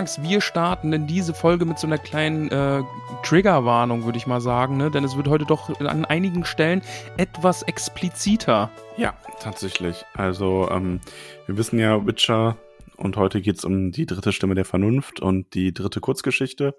Du magst, wir starten in diese Folge mit so einer kleinen äh, Triggerwarnung, würde ich mal sagen, ne? denn es wird heute doch an einigen Stellen etwas expliziter. Ja, tatsächlich. Also, ähm, wir wissen ja, Witcher und heute geht es um die dritte Stimme der Vernunft und die dritte Kurzgeschichte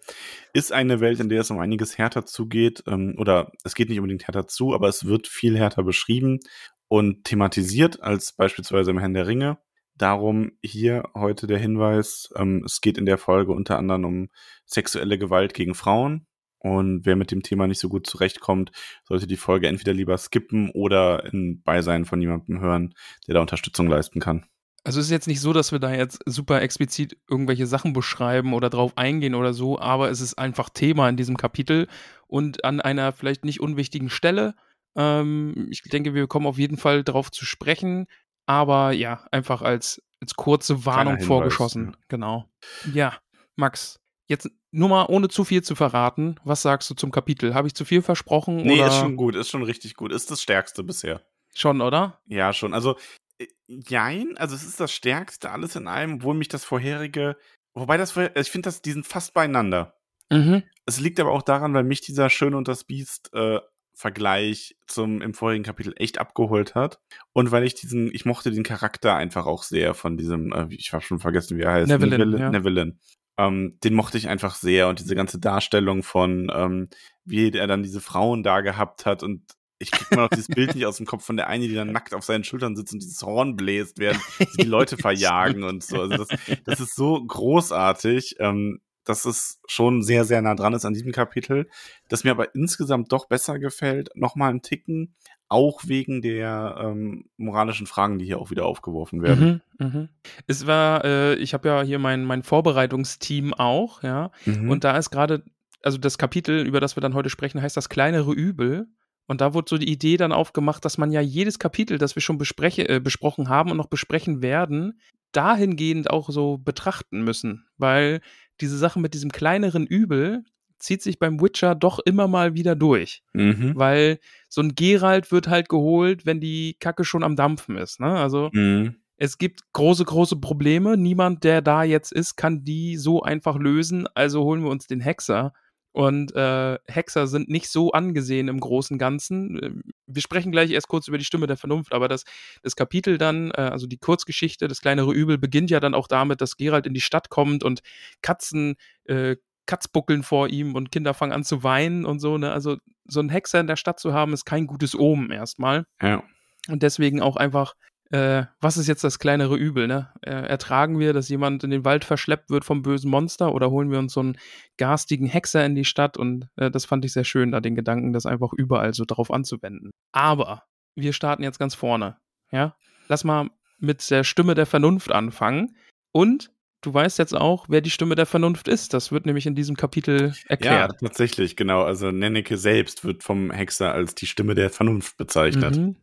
ist eine Welt, in der es um einiges härter zugeht. Ähm, oder es geht nicht unbedingt härter zu, aber es wird viel härter beschrieben und thematisiert als beispielsweise im Herrn der Ringe. Darum hier heute der Hinweis, ähm, es geht in der Folge unter anderem um sexuelle Gewalt gegen Frauen. Und wer mit dem Thema nicht so gut zurechtkommt, sollte die Folge entweder lieber skippen oder in Beisein von jemandem hören, der da Unterstützung leisten kann. Also es ist jetzt nicht so, dass wir da jetzt super explizit irgendwelche Sachen beschreiben oder drauf eingehen oder so, aber es ist einfach Thema in diesem Kapitel und an einer vielleicht nicht unwichtigen Stelle. Ähm, ich denke, wir kommen auf jeden Fall darauf zu sprechen. Aber ja, einfach als, als kurze Warnung vorgeschossen. Genau. Ja, Max, jetzt nur mal ohne zu viel zu verraten, was sagst du zum Kapitel? Habe ich zu viel versprochen? Nee, oder? ist schon gut, ist schon richtig gut. Ist das Stärkste bisher. Schon, oder? Ja, schon. Also, äh, jein, also es ist das Stärkste, alles in allem, obwohl mich das vorherige, wobei das vorher, ich finde, die sind fast beieinander. Mhm. Es liegt aber auch daran, weil mich dieser Schön und das Biest äh, Vergleich zum im vorigen Kapitel echt abgeholt hat. Und weil ich diesen, ich mochte den Charakter einfach auch sehr von diesem, äh, ich habe schon vergessen, wie er heißt. Nevelin. Nevelin. Ja. Nevelin. Ähm, den mochte ich einfach sehr und diese ganze Darstellung von, ähm, wie er dann diese Frauen da gehabt hat und ich krieg mal noch dieses Bild nicht aus dem Kopf von der eine, die dann nackt auf seinen Schultern sitzt und dieses Horn bläst, während die Leute verjagen und so. Also das, das ist so großartig. Ähm, dass es schon sehr, sehr nah dran ist an diesem Kapitel, das mir aber insgesamt doch besser gefällt, nochmal einen Ticken, auch wegen der ähm, moralischen Fragen, die hier auch wieder aufgeworfen werden. Mhm, mh. Es war, äh, ich habe ja hier mein, mein Vorbereitungsteam auch, ja, mhm. und da ist gerade, also das Kapitel, über das wir dann heute sprechen, heißt das kleinere Übel. Und da wurde so die Idee dann aufgemacht, dass man ja jedes Kapitel, das wir schon bespreche, äh, besprochen haben und noch besprechen werden, dahingehend auch so betrachten müssen. Weil diese Sache mit diesem kleineren Übel zieht sich beim Witcher doch immer mal wieder durch. Mhm. Weil so ein Geralt wird halt geholt, wenn die Kacke schon am Dampfen ist. Ne? Also mhm. es gibt große, große Probleme. Niemand, der da jetzt ist, kann die so einfach lösen. Also holen wir uns den Hexer. Und äh, Hexer sind nicht so angesehen im großen Ganzen. Wir sprechen gleich erst kurz über die Stimme der Vernunft, aber das, das Kapitel dann, äh, also die Kurzgeschichte, das kleinere Übel, beginnt ja dann auch damit, dass Gerald in die Stadt kommt und Katzen äh, Katzbuckeln vor ihm und Kinder fangen an zu weinen und so. Ne? Also so einen Hexer in der Stadt zu haben, ist kein gutes Omen erstmal. Ja. Und deswegen auch einfach äh, was ist jetzt das kleinere Übel, ne? Äh, ertragen wir, dass jemand in den Wald verschleppt wird vom bösen Monster oder holen wir uns so einen garstigen Hexer in die Stadt? Und äh, das fand ich sehr schön, da den Gedanken, das einfach überall so darauf anzuwenden. Aber wir starten jetzt ganz vorne, ja? Lass mal mit der Stimme der Vernunft anfangen. Und du weißt jetzt auch, wer die Stimme der Vernunft ist. Das wird nämlich in diesem Kapitel erklärt. Ja, tatsächlich, genau. Also Nenneke selbst wird vom Hexer als die Stimme der Vernunft bezeichnet. Mhm.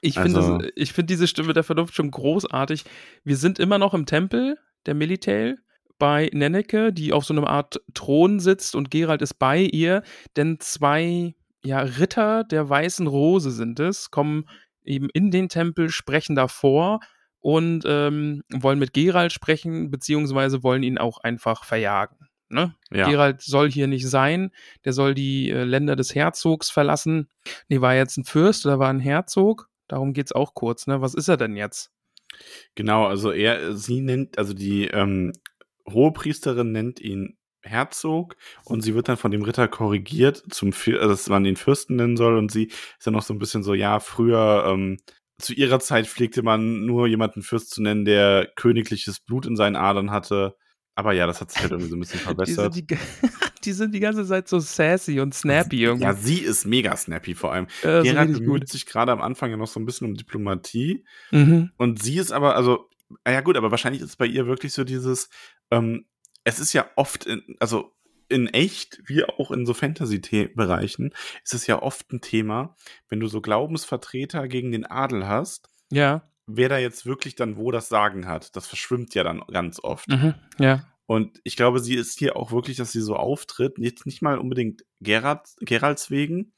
Ich also, finde find diese Stimme der Vernunft schon großartig. Wir sind immer noch im Tempel der Militail bei Nenneke, die auf so einer Art Thron sitzt und Gerald ist bei ihr, denn zwei ja, Ritter der Weißen Rose sind es, kommen eben in den Tempel, sprechen davor und ähm, wollen mit Gerald sprechen, beziehungsweise wollen ihn auch einfach verjagen. Ne? Ja. Gerald soll hier nicht sein, der soll die äh, Länder des Herzogs verlassen. Nee, war jetzt ein Fürst oder war ein Herzog? Darum geht es auch kurz, ne? Was ist er denn jetzt? Genau, also er, sie nennt, also die ähm, Hohepriesterin nennt ihn Herzog und sie wird dann von dem Ritter korrigiert, zum, also dass man den Fürsten nennen soll und sie ist dann noch so ein bisschen so, ja, früher ähm, zu ihrer Zeit pflegte man nur jemanden Fürst zu nennen, der königliches Blut in seinen Adern hatte. Aber ja, das hat sich halt irgendwie so ein bisschen verbessert. Die sind die, die, sind die ganze Zeit so sassy und snappy irgendwie. Ja, sie ist mega snappy vor allem. Ja, Gerard bemüht sich gerade am Anfang ja noch so ein bisschen um Diplomatie. Mhm. Und sie ist aber, also, ja gut, aber wahrscheinlich ist bei ihr wirklich so dieses, ähm, es ist ja oft, in, also in echt wie auch in so Fantasy-Bereichen ist es ja oft ein Thema, wenn du so Glaubensvertreter gegen den Adel hast. Ja. Wer da jetzt wirklich dann wo das Sagen hat, das verschwimmt ja dann ganz oft. Mhm, ja. Und ich glaube, sie ist hier auch wirklich, dass sie so auftritt, jetzt nicht mal unbedingt Gerard, Geralds wegen,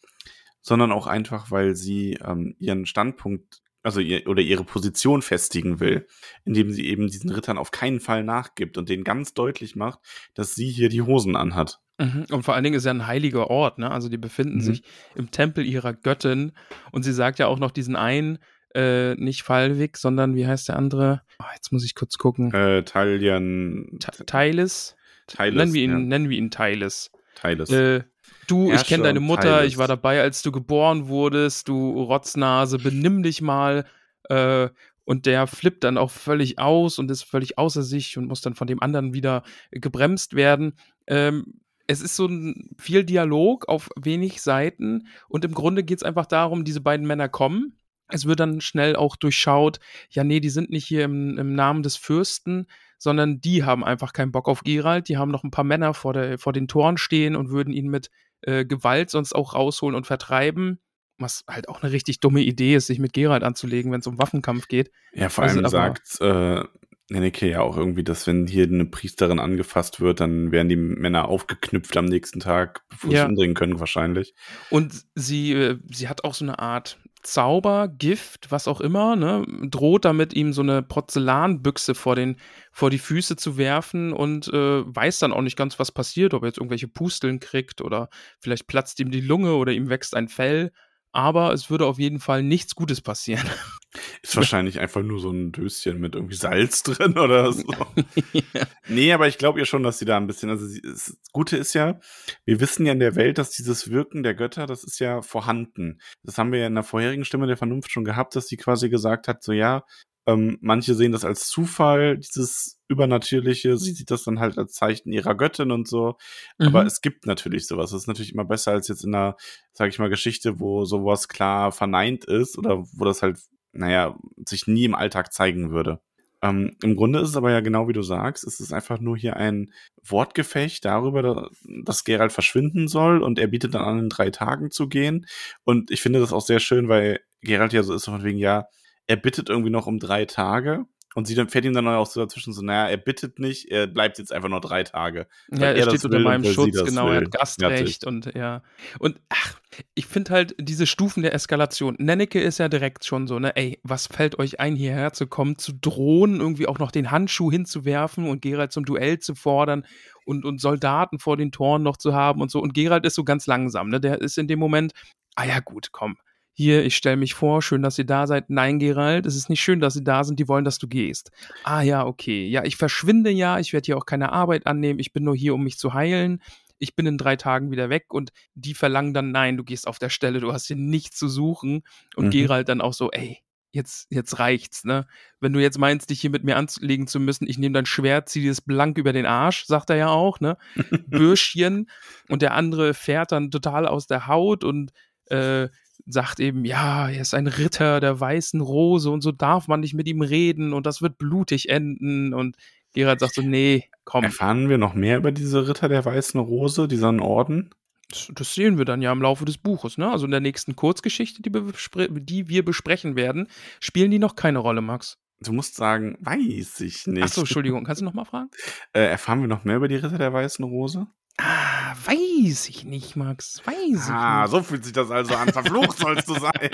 sondern auch einfach, weil sie ähm, ihren Standpunkt also ihr, oder ihre Position festigen will, indem sie eben diesen Rittern auf keinen Fall nachgibt und denen ganz deutlich macht, dass sie hier die Hosen anhat. Mhm. Und vor allen Dingen ist ja ein heiliger Ort, ne? Also die befinden mhm. sich im Tempel ihrer Göttin und sie sagt ja auch noch diesen einen, äh, nicht Fallwig, sondern wie heißt der andere? Oh, jetzt muss ich kurz gucken. Äh, Talian. Teilis. Nennen wir ihn, ja. nennen wir ihn Teilis. Teilis. Äh, Du, ich kenne deine Mutter, ich war dabei, als du geboren wurdest, du Rotznase, benimm dich mal. Äh, und der flippt dann auch völlig aus und ist völlig außer sich und muss dann von dem anderen wieder gebremst werden. Ähm, es ist so ein viel Dialog auf wenig Seiten und im Grunde geht es einfach darum, diese beiden Männer kommen. Es wird dann schnell auch durchschaut, ja, nee, die sind nicht hier im, im Namen des Fürsten, sondern die haben einfach keinen Bock auf Gerald. Die haben noch ein paar Männer vor, der, vor den Toren stehen und würden ihn mit äh, Gewalt sonst auch rausholen und vertreiben. Was halt auch eine richtig dumme Idee ist, sich mit Gerald anzulegen, wenn es um Waffenkampf geht. Ja, vor allem also, sagt äh, Nenneke ja auch irgendwie, dass wenn hier eine Priesterin angefasst wird, dann werden die Männer aufgeknüpft am nächsten Tag, bevor ja. sie umbringen können wahrscheinlich. Und sie, äh, sie hat auch so eine Art Zauber, Gift, was auch immer, ne, droht damit, ihm so eine Porzellanbüchse vor, den, vor die Füße zu werfen und äh, weiß dann auch nicht ganz, was passiert, ob er jetzt irgendwelche Pusteln kriegt oder vielleicht platzt ihm die Lunge oder ihm wächst ein Fell. Aber es würde auf jeden Fall nichts Gutes passieren. Ist wahrscheinlich einfach nur so ein Döschen mit irgendwie Salz drin oder so. ja. Nee, aber ich glaube ihr schon, dass sie da ein bisschen, also sie, das Gute ist ja, wir wissen ja in der Welt, dass dieses Wirken der Götter, das ist ja vorhanden. Das haben wir ja in der vorherigen Stimme der Vernunft schon gehabt, dass sie quasi gesagt hat, so ja, ähm, manche sehen das als Zufall, dieses Übernatürliche, sie sieht das dann halt als Zeichen ihrer Göttin und so. Mhm. Aber es gibt natürlich sowas. Das ist natürlich immer besser als jetzt in einer, sag ich mal, Geschichte, wo sowas klar verneint ist oder wo das halt naja, sich nie im Alltag zeigen würde. Ähm, Im Grunde ist es aber ja genau wie du sagst, es ist einfach nur hier ein Wortgefecht darüber, dass Gerald verschwinden soll und er bietet dann an, in drei Tagen zu gehen. Und ich finde das auch sehr schön, weil Gerald ja so ist, von wegen, ja, er bittet irgendwie noch um drei Tage und sie dann fährt ihm dann auch so dazwischen so, naja, er bittet nicht, er bleibt jetzt einfach nur drei Tage. Ja, er, er steht unter meinem Schutz, genau, er hat Gastrecht ja, und ja. Und ach, ich finde halt diese Stufen der Eskalation. Nenneke ist ja direkt schon so, ne, ey, was fällt euch ein, hierher zu kommen, zu drohen, irgendwie auch noch den Handschuh hinzuwerfen und Gerald zum Duell zu fordern und, und Soldaten vor den Toren noch zu haben und so. Und Gerald ist so ganz langsam, ne? Der ist in dem Moment, ah ja, gut, komm hier, ich stelle mich vor, schön, dass ihr da seid. Nein, Gerald, es ist nicht schön, dass sie da sind, die wollen, dass du gehst. Ah ja, okay. Ja, ich verschwinde ja, ich werde hier auch keine Arbeit annehmen, ich bin nur hier, um mich zu heilen. Ich bin in drei Tagen wieder weg und die verlangen dann, nein, du gehst auf der Stelle, du hast hier nichts zu suchen. Und mhm. Gerald dann auch so, ey, jetzt, jetzt reicht's, ne? Wenn du jetzt meinst, dich hier mit mir anlegen zu müssen, ich nehme dein Schwert, zieh dir das blank über den Arsch, sagt er ja auch, ne? Bürschchen. und der andere fährt dann total aus der Haut und äh, sagt eben, ja, er ist ein Ritter der weißen Rose und so darf man nicht mit ihm reden und das wird blutig enden. Und Gerald sagt so, nee, komm. Erfahren wir noch mehr über diese Ritter der weißen Rose, diesen Orden? Das, das sehen wir dann ja im Laufe des Buches, ne? Also in der nächsten Kurzgeschichte, die wir, die wir besprechen werden, spielen die noch keine Rolle, Max. Du musst sagen, weiß ich nicht. Achso, Entschuldigung, kannst du noch mal fragen? Äh, erfahren wir noch mehr über die Ritter der weißen Rose? Ah, weiß ich nicht, Max. Weiß ich ah, nicht. so fühlt sich das also an. Verflucht sollst du sein.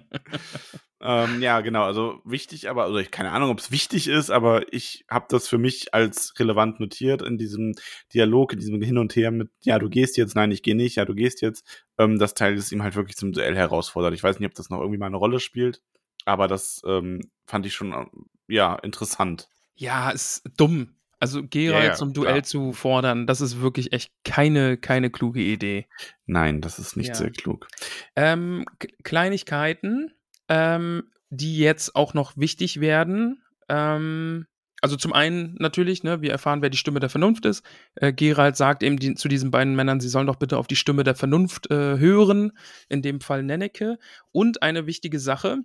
ähm, ja, genau. Also wichtig, aber, also ich keine Ahnung, ob es wichtig ist, aber ich habe das für mich als relevant notiert in diesem Dialog, in diesem Hin und Her mit, ja, du gehst jetzt, nein, ich gehe nicht, ja, du gehst jetzt. Ähm, das Teil ist ihm halt wirklich zum Duell herausfordert. Ich weiß nicht, ob das noch irgendwie mal eine Rolle spielt, aber das ähm, fand ich schon, ja, interessant. Ja, ist dumm. Also Gerald ja, ja, zum Duell klar. zu fordern, das ist wirklich echt keine, keine kluge Idee. Nein, das ist nicht ja. sehr klug. Ähm, Kleinigkeiten. Ähm, die jetzt auch noch wichtig werden. Ähm, also zum einen natürlich, ne, wir erfahren, wer die Stimme der Vernunft ist. Äh, Gerald sagt eben die, zu diesen beiden Männern, sie sollen doch bitte auf die Stimme der Vernunft äh, hören, in dem Fall Nenneke. Und eine wichtige Sache,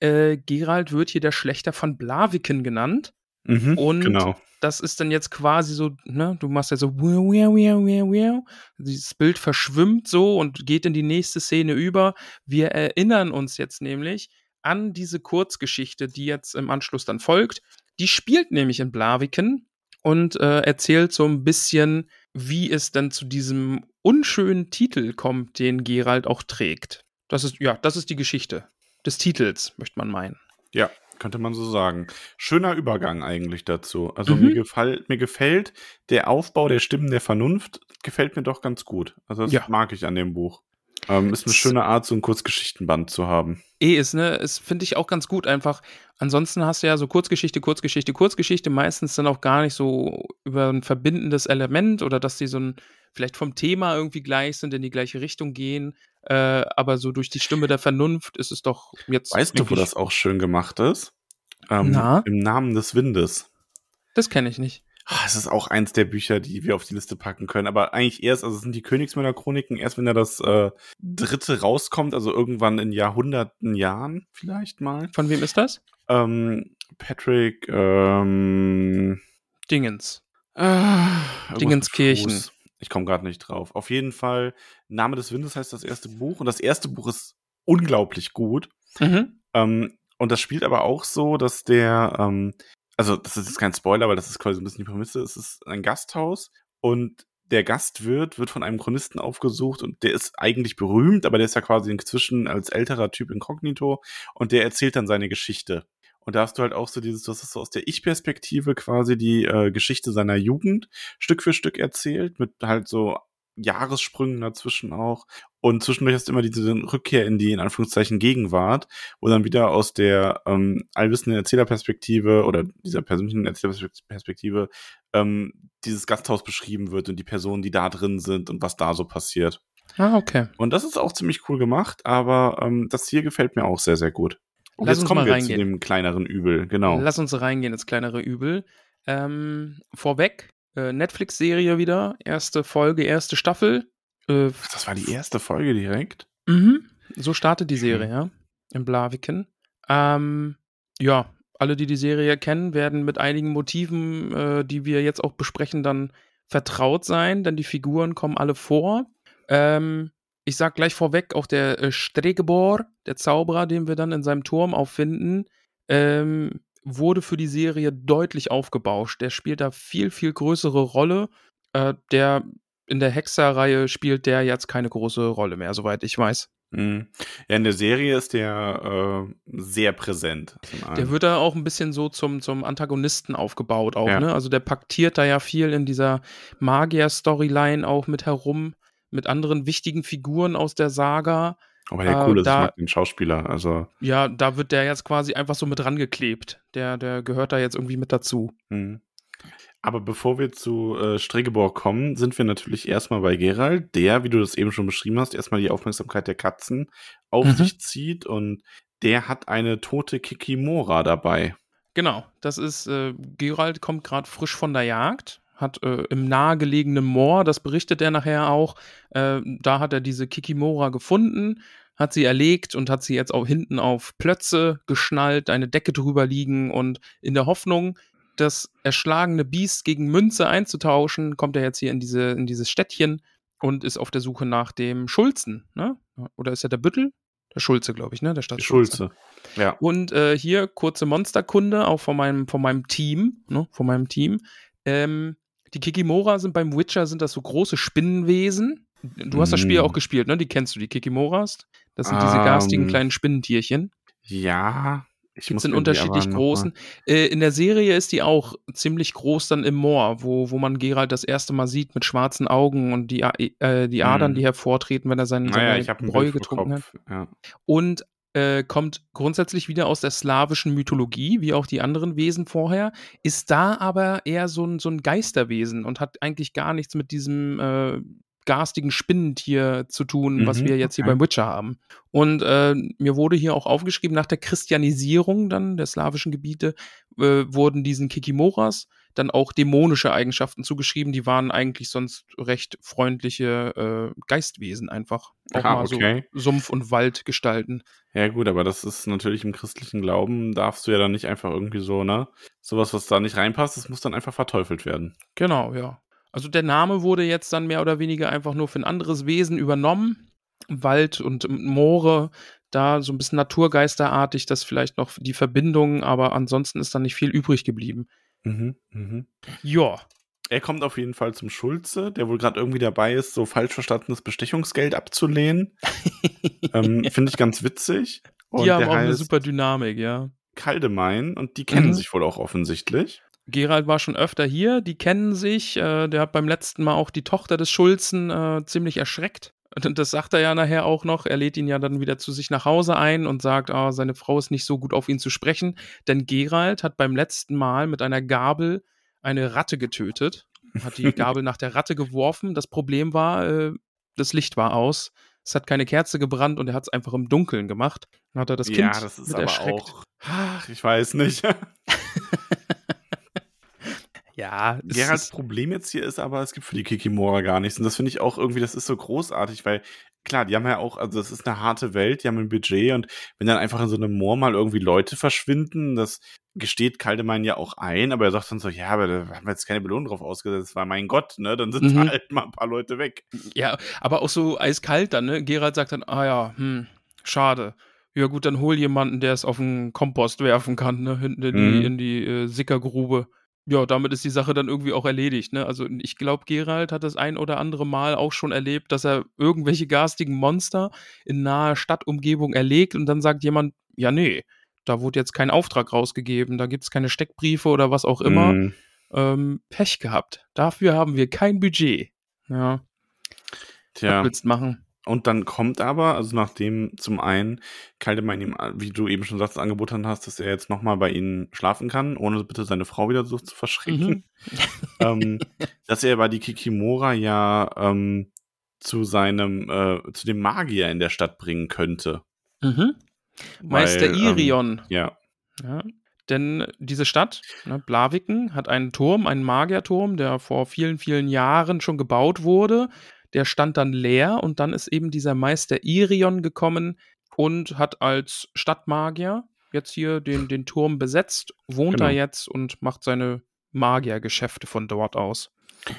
äh, Gerald wird hier der Schlechter von Blaviken genannt. Mhm, und genau. das ist dann jetzt quasi so, ne, du machst ja so, wow, wow, wow, wow, wow. dieses Bild verschwimmt so und geht in die nächste Szene über. Wir erinnern uns jetzt nämlich an diese Kurzgeschichte, die jetzt im Anschluss dann folgt. Die spielt nämlich in Blaviken und äh, erzählt so ein bisschen, wie es dann zu diesem unschönen Titel kommt, den Gerald auch trägt. Das ist, ja, das ist die Geschichte des Titels, möchte man meinen. Ja, könnte man so sagen. Schöner Übergang eigentlich dazu. Also mhm. mir, gefall, mir gefällt der Aufbau der Stimmen der Vernunft, gefällt mir doch ganz gut. Also das ja. mag ich an dem Buch. Ähm, ist eine schöne Art, so ein Kurzgeschichtenband zu haben. Eh ist, ne? Es finde ich auch ganz gut einfach. Ansonsten hast du ja so Kurzgeschichte, Kurzgeschichte, Kurzgeschichte, meistens dann auch gar nicht so über ein verbindendes Element oder dass die so ein, vielleicht vom Thema irgendwie gleich sind, in die gleiche Richtung gehen. Äh, aber so durch die Stimme der Vernunft ist es doch jetzt. Weißt du, wo das auch schön gemacht ist? Ähm, Na? Im Namen des Windes. Das kenne ich nicht. Ah, es ist auch eins der Bücher, die wir auf die Liste packen können. Aber eigentlich erst, also es sind die Königsmänner Chroniken, erst wenn da das äh, dritte rauskommt, also irgendwann in Jahrhunderten Jahren vielleicht mal. Von wem ist das? Ähm, Patrick ähm, Dingens. Äh, Dingenskirchen. Ich komme gerade nicht drauf. Auf jeden Fall, Name des Windes heißt das erste Buch und das erste Buch ist unglaublich gut. Mhm. Ähm, und das spielt aber auch so, dass der, ähm, also das ist jetzt kein Spoiler, weil das ist quasi ein bisschen die Prämisse, es ist ein Gasthaus und der Gastwirt wird von einem Chronisten aufgesucht und der ist eigentlich berühmt, aber der ist ja quasi inzwischen als älterer Typ inkognito und der erzählt dann seine Geschichte. Und da hast du halt auch so dieses, das ist so aus der Ich-Perspektive quasi die äh, Geschichte seiner Jugend Stück für Stück erzählt, mit halt so Jahressprüngen dazwischen auch. Und zwischendurch hast du immer diese Rückkehr in die, in Anführungszeichen, Gegenwart, wo dann wieder aus der ähm, allwissenden Erzählerperspektive oder dieser persönlichen Erzählerperspektive ähm, dieses Gasthaus beschrieben wird und die Personen, die da drin sind und was da so passiert. Ah, okay. Und das ist auch ziemlich cool gemacht, aber ähm, das hier gefällt mir auch sehr, sehr gut. Und Lass jetzt kommen wir reingehen. zu dem kleineren Übel, genau. Lass uns reingehen ins kleinere Übel. Ähm, vorweg, äh, Netflix-Serie wieder, erste Folge, erste Staffel. Äh, das war die erste Folge direkt? Mhm. So startet die Serie, mhm. ja. In Blaviken. Ähm, ja, alle, die die Serie kennen, werden mit einigen Motiven, äh, die wir jetzt auch besprechen, dann vertraut sein, denn die Figuren kommen alle vor. Ähm, ich sag gleich vorweg, auch der äh, Stregebor, der Zauberer, den wir dann in seinem Turm auffinden, ähm, wurde für die Serie deutlich aufgebauscht. Der spielt da viel, viel größere Rolle. Äh, der in der Hexer-Reihe spielt der jetzt keine große Rolle mehr, soweit ich weiß. Mhm. Ja, in der Serie ist der äh, sehr präsent. Der wird da auch ein bisschen so zum, zum Antagonisten aufgebaut, auch, ja. ne? Also der paktiert da ja viel in dieser Magier-Storyline auch mit herum, mit anderen wichtigen Figuren aus der Saga. Aber der äh, cool ist, da, den Schauspieler, also. Ja, da wird der jetzt quasi einfach so mit rangeklebt. Der, der gehört da jetzt irgendwie mit dazu. Mhm. Aber bevor wir zu äh, Stregeborg kommen, sind wir natürlich erstmal bei Gerald, der, wie du das eben schon beschrieben hast, erstmal die Aufmerksamkeit der Katzen auf mhm. sich zieht und der hat eine tote Kikimora dabei. Genau, das ist, äh, Gerald kommt gerade frisch von der Jagd, hat äh, im nahegelegenen Moor, das berichtet er nachher auch, äh, da hat er diese Kikimora gefunden, hat sie erlegt und hat sie jetzt auch hinten auf Plötze geschnallt, eine Decke drüber liegen und in der Hoffnung, das erschlagene Biest gegen Münze einzutauschen, kommt er jetzt hier in, diese, in dieses Städtchen und ist auf der Suche nach dem Schulzen. Ne? Oder ist er der Büttel? Der Schulze, glaube ich, ne? Der Stadt Schulze. Ja. Und äh, hier kurze Monsterkunde, auch von meinem, von meinem Team, ne? Von meinem Team. Ähm, die Kikimora sind beim Witcher, sind das so große Spinnenwesen. Du hast das Spiel auch gespielt, ne? Die kennst du, die Kikimoras. Das sind diese garstigen ähm, kleinen Spinnentierchen. Ja, ich Gibt's in unterschiedlich großen. Äh, in der Serie ist die auch ziemlich groß dann im Moor, wo, wo man Gerald das erste Mal sieht mit schwarzen Augen und die, äh, die Adern, hm. die hervortreten, wenn er seinen, naja, seine Bräu getrunken hat. Ja. Und äh, kommt grundsätzlich wieder aus der slawischen Mythologie, wie auch die anderen Wesen vorher, ist da aber eher so ein, so ein Geisterwesen und hat eigentlich gar nichts mit diesem äh, garstigen Spinnentier zu tun, mhm, was wir jetzt okay. hier beim Witcher haben. Und äh, mir wurde hier auch aufgeschrieben, nach der Christianisierung dann der slawischen Gebiete äh, wurden diesen Kikimoras dann auch dämonische Eigenschaften zugeschrieben. Die waren eigentlich sonst recht freundliche äh, Geistwesen einfach. Auch Aha, mal okay. so Sumpf- und Wald gestalten. Ja, gut, aber das ist natürlich im christlichen Glauben, darfst du ja dann nicht einfach irgendwie so, ne? Sowas, was da nicht reinpasst, das muss dann einfach verteufelt werden. Genau, ja. Also der Name wurde jetzt dann mehr oder weniger einfach nur für ein anderes Wesen übernommen. Wald und Moore, da so ein bisschen naturgeisterartig, das vielleicht noch die Verbindung, aber ansonsten ist da nicht viel übrig geblieben. Mhm, mhm. Ja. Er kommt auf jeden Fall zum Schulze, der wohl gerade irgendwie dabei ist, so falsch verstandenes Bestechungsgeld abzulehnen. ähm, Finde ich ganz witzig. Und die haben auch eine super Dynamik, ja. Kaldemein und die kennen mhm. sich wohl auch offensichtlich. Gerald war schon öfter hier, die kennen sich. Äh, der hat beim letzten Mal auch die Tochter des Schulzen äh, ziemlich erschreckt. Und das sagt er ja nachher auch noch. Er lädt ihn ja dann wieder zu sich nach Hause ein und sagt, ah, seine Frau ist nicht so gut auf ihn zu sprechen. Denn Gerald hat beim letzten Mal mit einer Gabel eine Ratte getötet. Hat die Gabel nach der Ratte geworfen. Das Problem war, äh, das Licht war aus. Es hat keine Kerze gebrannt und er hat es einfach im Dunkeln gemacht. Dann hat er das Kind ja, das ist aber erschreckt. Auch, ich weiß nicht. Ja. Geralds Problem jetzt hier ist aber, es gibt für die Kikimora gar nichts. Und das finde ich auch irgendwie, das ist so großartig, weil klar, die haben ja auch, also das ist eine harte Welt, die haben ein Budget und wenn dann einfach in so einem Moor mal irgendwie Leute verschwinden, das gesteht Kaldemein ja auch ein, aber er sagt dann so, ja, aber da haben wir jetzt keine Belohnung drauf ausgesetzt, weil mein Gott, ne, dann sind mhm. halt mal ein paar Leute weg. Ja, aber auch so eiskalt dann, ne? Gerald sagt dann, ah ja, hm, schade. Ja gut, dann hol jemanden, der es auf den Kompost werfen kann, ne, hinten in die, mhm. in die äh, Sickergrube ja, damit ist die Sache dann irgendwie auch erledigt. Ne? Also ich glaube, Gerald hat das ein oder andere Mal auch schon erlebt, dass er irgendwelche garstigen Monster in naher Stadtumgebung erlegt und dann sagt jemand, ja, nee, da wurde jetzt kein Auftrag rausgegeben, da gibt es keine Steckbriefe oder was auch immer. Mm. Ähm, Pech gehabt. Dafür haben wir kein Budget. Ja. Tja. Was willst du machen? Und dann kommt aber, also nachdem zum einen Kaldemann ihm, wie du eben schon sagst, angeboten hast, dass er jetzt nochmal bei ihnen schlafen kann, ohne bitte seine Frau wieder so zu verschrecken, mhm. ähm, dass er bei die Kikimora ja ähm, zu seinem, äh, zu dem Magier in der Stadt bringen könnte. Mhm. Meister ähm, Irion. Ähm, ja. ja. Denn diese Stadt, ne, Blaviken, hat einen Turm, einen Magierturm, der vor vielen, vielen Jahren schon gebaut wurde der stand dann leer und dann ist eben dieser Meister Irion gekommen und hat als Stadtmagier jetzt hier den, den Turm besetzt, wohnt genau. da jetzt und macht seine Magiergeschäfte von dort aus.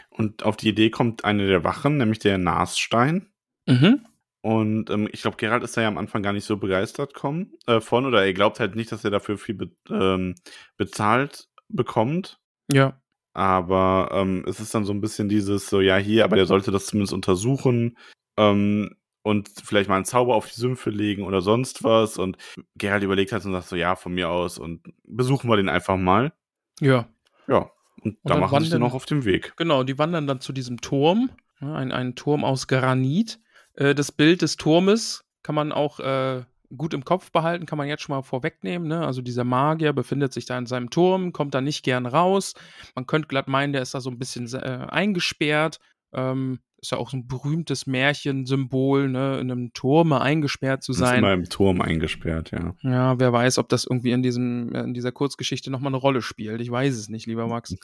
Und auf die Idee kommt eine der Wachen, nämlich der Nasstein. Mhm. Und ähm, ich glaube, Gerald ist da ja am Anfang gar nicht so begeistert kommen, äh, von, oder er glaubt halt nicht, dass er dafür viel be ähm, bezahlt bekommt. Ja. Aber ähm, es ist dann so ein bisschen dieses, so, ja, hier, aber der sollte das zumindest untersuchen ähm, und vielleicht mal einen Zauber auf die Sümpfe legen oder sonst was. Und Gerald überlegt halt und sagt so, ja, von mir aus und besuchen wir den einfach mal. Ja. Ja. Und, und da machen sie dann noch auf dem Weg. Genau, die wandern dann zu diesem Turm, ein, ein Turm aus Granit. Äh, das Bild des Turmes kann man auch äh, gut im Kopf behalten, kann man jetzt schon mal vorwegnehmen. Ne? Also dieser Magier befindet sich da in seinem Turm, kommt da nicht gern raus. Man könnte glatt meinen, der ist da so ein bisschen äh, eingesperrt. Ähm, ist ja auch so ein berühmtes Märchensymbol, ne? in einem Turm eingesperrt zu sein. Ist immer im Turm eingesperrt, ja. Ja, wer weiß, ob das irgendwie in diesem, in dieser Kurzgeschichte nochmal eine Rolle spielt. Ich weiß es nicht, lieber Max.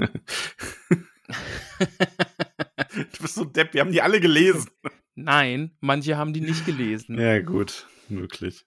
du bist so depp, wir haben die alle gelesen. Nein, manche haben die nicht gelesen. Ja, gut, möglich.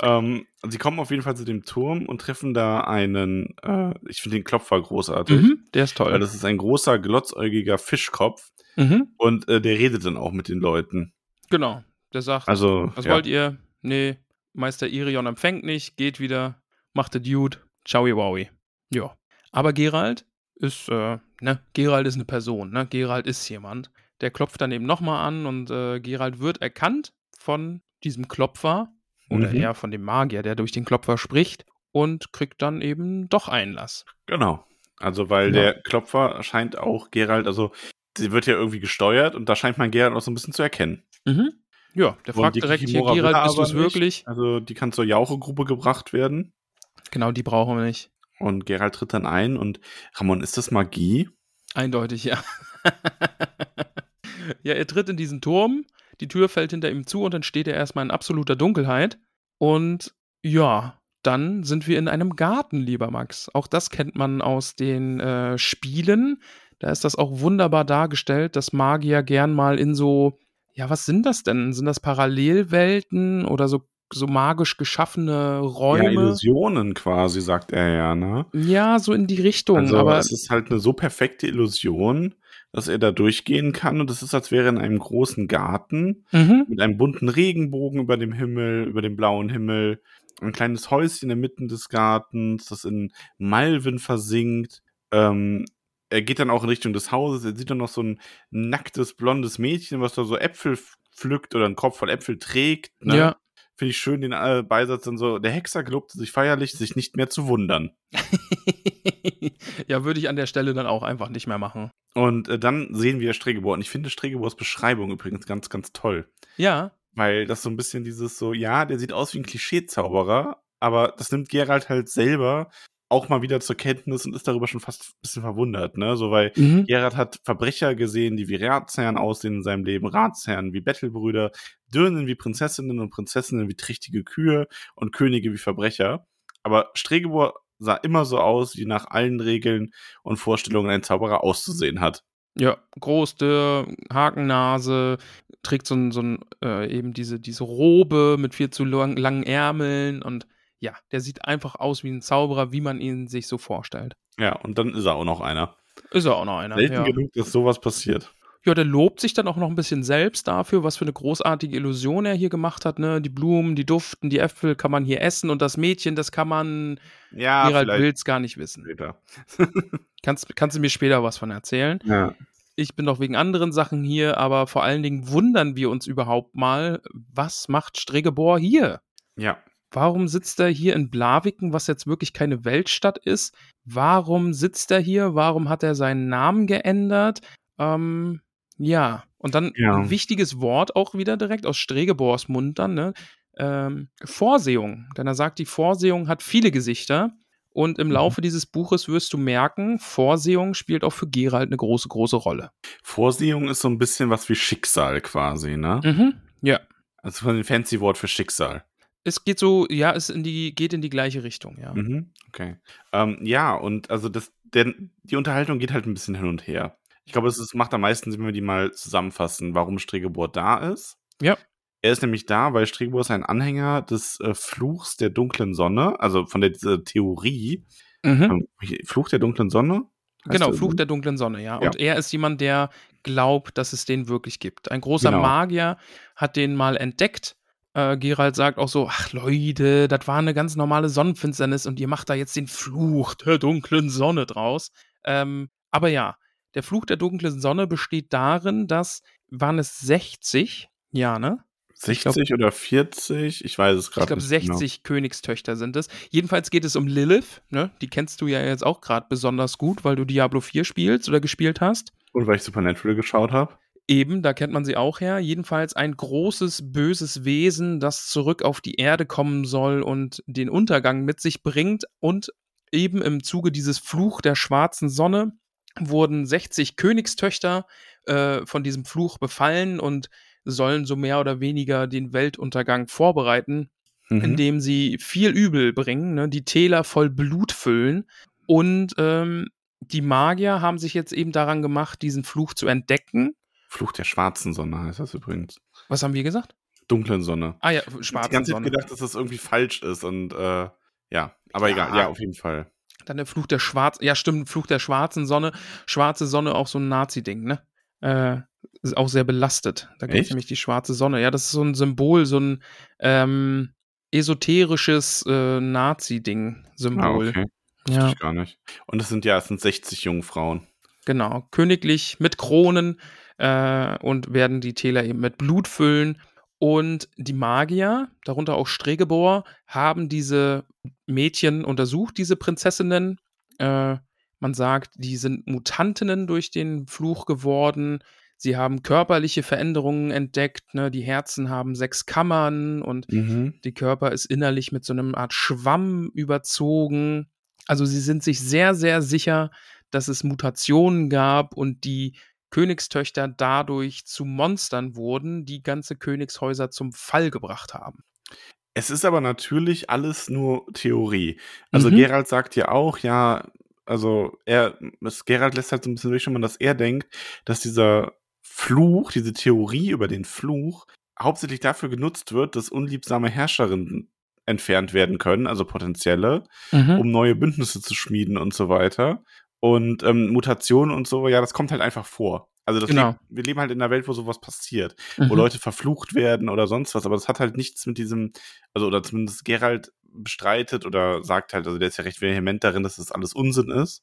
Ähm, sie kommen auf jeden Fall zu dem Turm und treffen da einen, äh, ich finde den Klopfer großartig. Mhm, der ist toll. Weil das ist ein großer, glotzäugiger Fischkopf. Mhm. Und äh, der redet dann auch mit den Leuten. Genau. Der sagt, also, was ja. wollt ihr? Nee, Meister Irion empfängt nicht, geht wieder, macht der Dude, ciao wowi. Ja. Aber Gerald ist, äh, ne, Gerald ist eine Person, ne? Gerald ist jemand. Der klopft dann eben nochmal an und äh, Gerald wird erkannt von diesem Klopfer oder mhm. eher von dem Magier, der durch den Klopfer spricht und kriegt dann eben doch Einlass. Genau. Also, weil ja. der Klopfer scheint auch Gerald, also sie wird ja irgendwie gesteuert und da scheint man Gerald auch so ein bisschen zu erkennen. Mhm. Ja, der fragt direkt hier, Gerald, bist du es wirklich? Also, die kann zur Jauche-Gruppe gebracht werden. Genau, die brauchen wir nicht. Und Gerald tritt dann ein und Ramon, ist das Magie? Eindeutig, ja. Ja, er tritt in diesen Turm, die Tür fällt hinter ihm zu und dann steht er erstmal in absoluter Dunkelheit. Und ja, dann sind wir in einem Garten, lieber Max. Auch das kennt man aus den äh, Spielen. Da ist das auch wunderbar dargestellt, dass Magier gern mal in so, ja, was sind das denn? Sind das Parallelwelten oder so so magisch geschaffene Räume. Ja, Illusionen quasi, sagt er ja, ne? Ja, so in die Richtung. Also aber es ist halt eine so perfekte Illusion, dass er da durchgehen kann und es ist, als wäre er in einem großen Garten mhm. mit einem bunten Regenbogen über dem Himmel, über dem blauen Himmel, ein kleines Häuschen inmitten des Gartens, das in Malven versinkt. Ähm, er geht dann auch in Richtung des Hauses. Er sieht dann noch so ein nacktes, blondes Mädchen, was da so Äpfel pflückt oder einen Kopf voll Äpfel trägt. Ne? Ja. Finde ich schön den äh, Beisatz dann so. Der Hexer gelobte sich feierlich, sich nicht mehr zu wundern. ja, würde ich an der Stelle dann auch einfach nicht mehr machen. Und äh, dann sehen wir Stregebor. Und ich finde Stregebors Beschreibung übrigens ganz, ganz toll. Ja. Weil das so ein bisschen dieses so, ja, der sieht aus wie ein Klischeezauberer, aber das nimmt Gerald halt selber auch mal wieder zur Kenntnis und ist darüber schon fast ein bisschen verwundert, ne? So, weil mhm. Gerard hat Verbrecher gesehen, die wie Ratsherren aussehen in seinem Leben, Ratsherren wie Bettelbrüder, Dirnen wie Prinzessinnen und Prinzessinnen wie trächtige Kühe und Könige wie Verbrecher. Aber Stregebor sah immer so aus, wie nach allen Regeln und Vorstellungen ein Zauberer auszusehen hat. Ja, große Hakennase, trägt so ein, so ein äh, eben diese, diese Robe mit viel zu lang, langen Ärmeln und ja, der sieht einfach aus wie ein Zauberer, wie man ihn sich so vorstellt. Ja, und dann ist er auch noch einer. Ist er auch noch einer. Selten ja. genug, dass sowas passiert. Ja, der lobt sich dann auch noch ein bisschen selbst dafür, was für eine großartige Illusion er hier gemacht hat. Ne? Die Blumen, die Duften, die Äpfel kann man hier essen und das Mädchen, das kann man. Ja, Gerald will es gar nicht wissen. Kannst, kannst du mir später was von erzählen? Ja. Ich bin doch wegen anderen Sachen hier, aber vor allen Dingen wundern wir uns überhaupt mal, was macht Stregebor hier? Ja. Warum sitzt er hier in Blaviken, was jetzt wirklich keine Weltstadt ist? Warum sitzt er hier? Warum hat er seinen Namen geändert? Ähm, ja, und dann ja. ein wichtiges Wort auch wieder direkt aus Stregebors Mund dann, ne? Ähm, Vorsehung. Denn er sagt, die Vorsehung hat viele Gesichter. Und im mhm. Laufe dieses Buches wirst du merken, Vorsehung spielt auch für Gerald eine große, große Rolle. Vorsehung ist so ein bisschen was wie Schicksal quasi, ne? Mhm, ja. Also ein fancy Wort für Schicksal. Es geht so, ja, es in die, geht in die gleiche Richtung, ja. Mhm, okay. Ähm, ja, und also das, der, die Unterhaltung geht halt ein bisschen hin und her. Ich glaube, es ist, macht am meisten Sinn, wenn wir die mal zusammenfassen, warum Stregebor da ist. Ja. Er ist nämlich da, weil Stregebor ist ein Anhänger des äh, Fluchs der dunklen Sonne, also von der dieser Theorie. Mhm. Ähm, Fluch der dunklen Sonne? Genau, Fluch der dunklen Sonne, ja. Und er ist jemand, der glaubt, dass es den wirklich gibt. Ein großer genau. Magier hat den mal entdeckt äh, Gerald sagt auch so, ach Leute, das war eine ganz normale Sonnenfinsternis und ihr macht da jetzt den Fluch der dunklen Sonne draus. Ähm, aber ja, der Fluch der dunklen Sonne besteht darin, dass, waren es 60? Ja, ne? 60 glaub, oder 40? Ich weiß es gerade nicht. Ich glaube, 60 genau. Königstöchter sind es. Jedenfalls geht es um Lilith, ne? Die kennst du ja jetzt auch gerade besonders gut, weil du Diablo 4 spielst oder gespielt hast. Und weil ich Supernatural geschaut habe. Eben, da kennt man sie auch her. Jedenfalls ein großes, böses Wesen, das zurück auf die Erde kommen soll und den Untergang mit sich bringt. Und eben im Zuge dieses Fluch der schwarzen Sonne wurden 60 Königstöchter äh, von diesem Fluch befallen und sollen so mehr oder weniger den Weltuntergang vorbereiten, mhm. indem sie viel Übel bringen, ne, die Täler voll Blut füllen. Und ähm, die Magier haben sich jetzt eben daran gemacht, diesen Fluch zu entdecken Fluch der schwarzen Sonne heißt das übrigens. Was haben wir gesagt? Dunklen Sonne. Ah ja, schwarze Sonne. Ich habe gedacht, dass das irgendwie falsch ist und äh, ja, aber ja. egal, ja, auf jeden Fall. Dann der Fluch der schwarzen, ja stimmt, Fluch der schwarzen Sonne. Schwarze Sonne auch so ein Nazi-Ding, ne? Äh, ist auch sehr belastet. Da gibt es nämlich die schwarze Sonne. Ja, das ist so ein Symbol, so ein ähm, esoterisches äh, Nazi-Ding-Symbol. Ah, okay. Ja. Ich gar nicht. Und es sind ja, es sind 60 Jungfrauen. Genau, königlich mit Kronen, äh, und werden die Täler eben mit Blut füllen. Und die Magier, darunter auch Stregebor, haben diese Mädchen untersucht, diese Prinzessinnen. Äh, man sagt, die sind Mutantinnen durch den Fluch geworden. Sie haben körperliche Veränderungen entdeckt. Ne? Die Herzen haben sechs Kammern und mhm. die Körper ist innerlich mit so einer Art Schwamm überzogen. Also sie sind sich sehr, sehr sicher, dass es Mutationen gab und die Königstöchter dadurch zu Monstern wurden, die ganze Königshäuser zum Fall gebracht haben. Es ist aber natürlich alles nur Theorie. Also Mhm. Gerald sagt ja auch, ja, also er, es, Gerald lässt halt so ein bisschen durchschimmern, dass er denkt, dass dieser Fluch, diese Theorie über den Fluch, hauptsächlich dafür genutzt wird, dass unliebsame Herrscherinnen entfernt werden können, also potenzielle, Mhm. um neue Bündnisse zu schmieden und so weiter. Und ähm, Mutationen und so, ja, das kommt halt einfach vor. Also das Genau. lebt, wir leben halt in einer Welt, wo sowas passiert, wo Mhm. Leute verflucht werden oder sonst was, aber das hat halt nichts mit diesem, also oder zumindest Gerald bestreitet oder sagt halt, also der ist ja recht vehement darin, dass das alles Unsinn ist.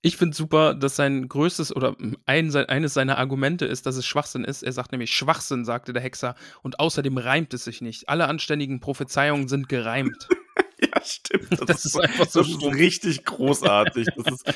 Ich finde super, dass sein größtes oder ein, sein, eines seiner Argumente ist, dass es Schwachsinn ist. Er sagt nämlich Schwachsinn, sagte der Hexer. Und außerdem reimt es sich nicht. Alle anständigen Prophezeiungen sind gereimt. Stimmt. Das ist einfach so das ist richtig großartig. Das ist,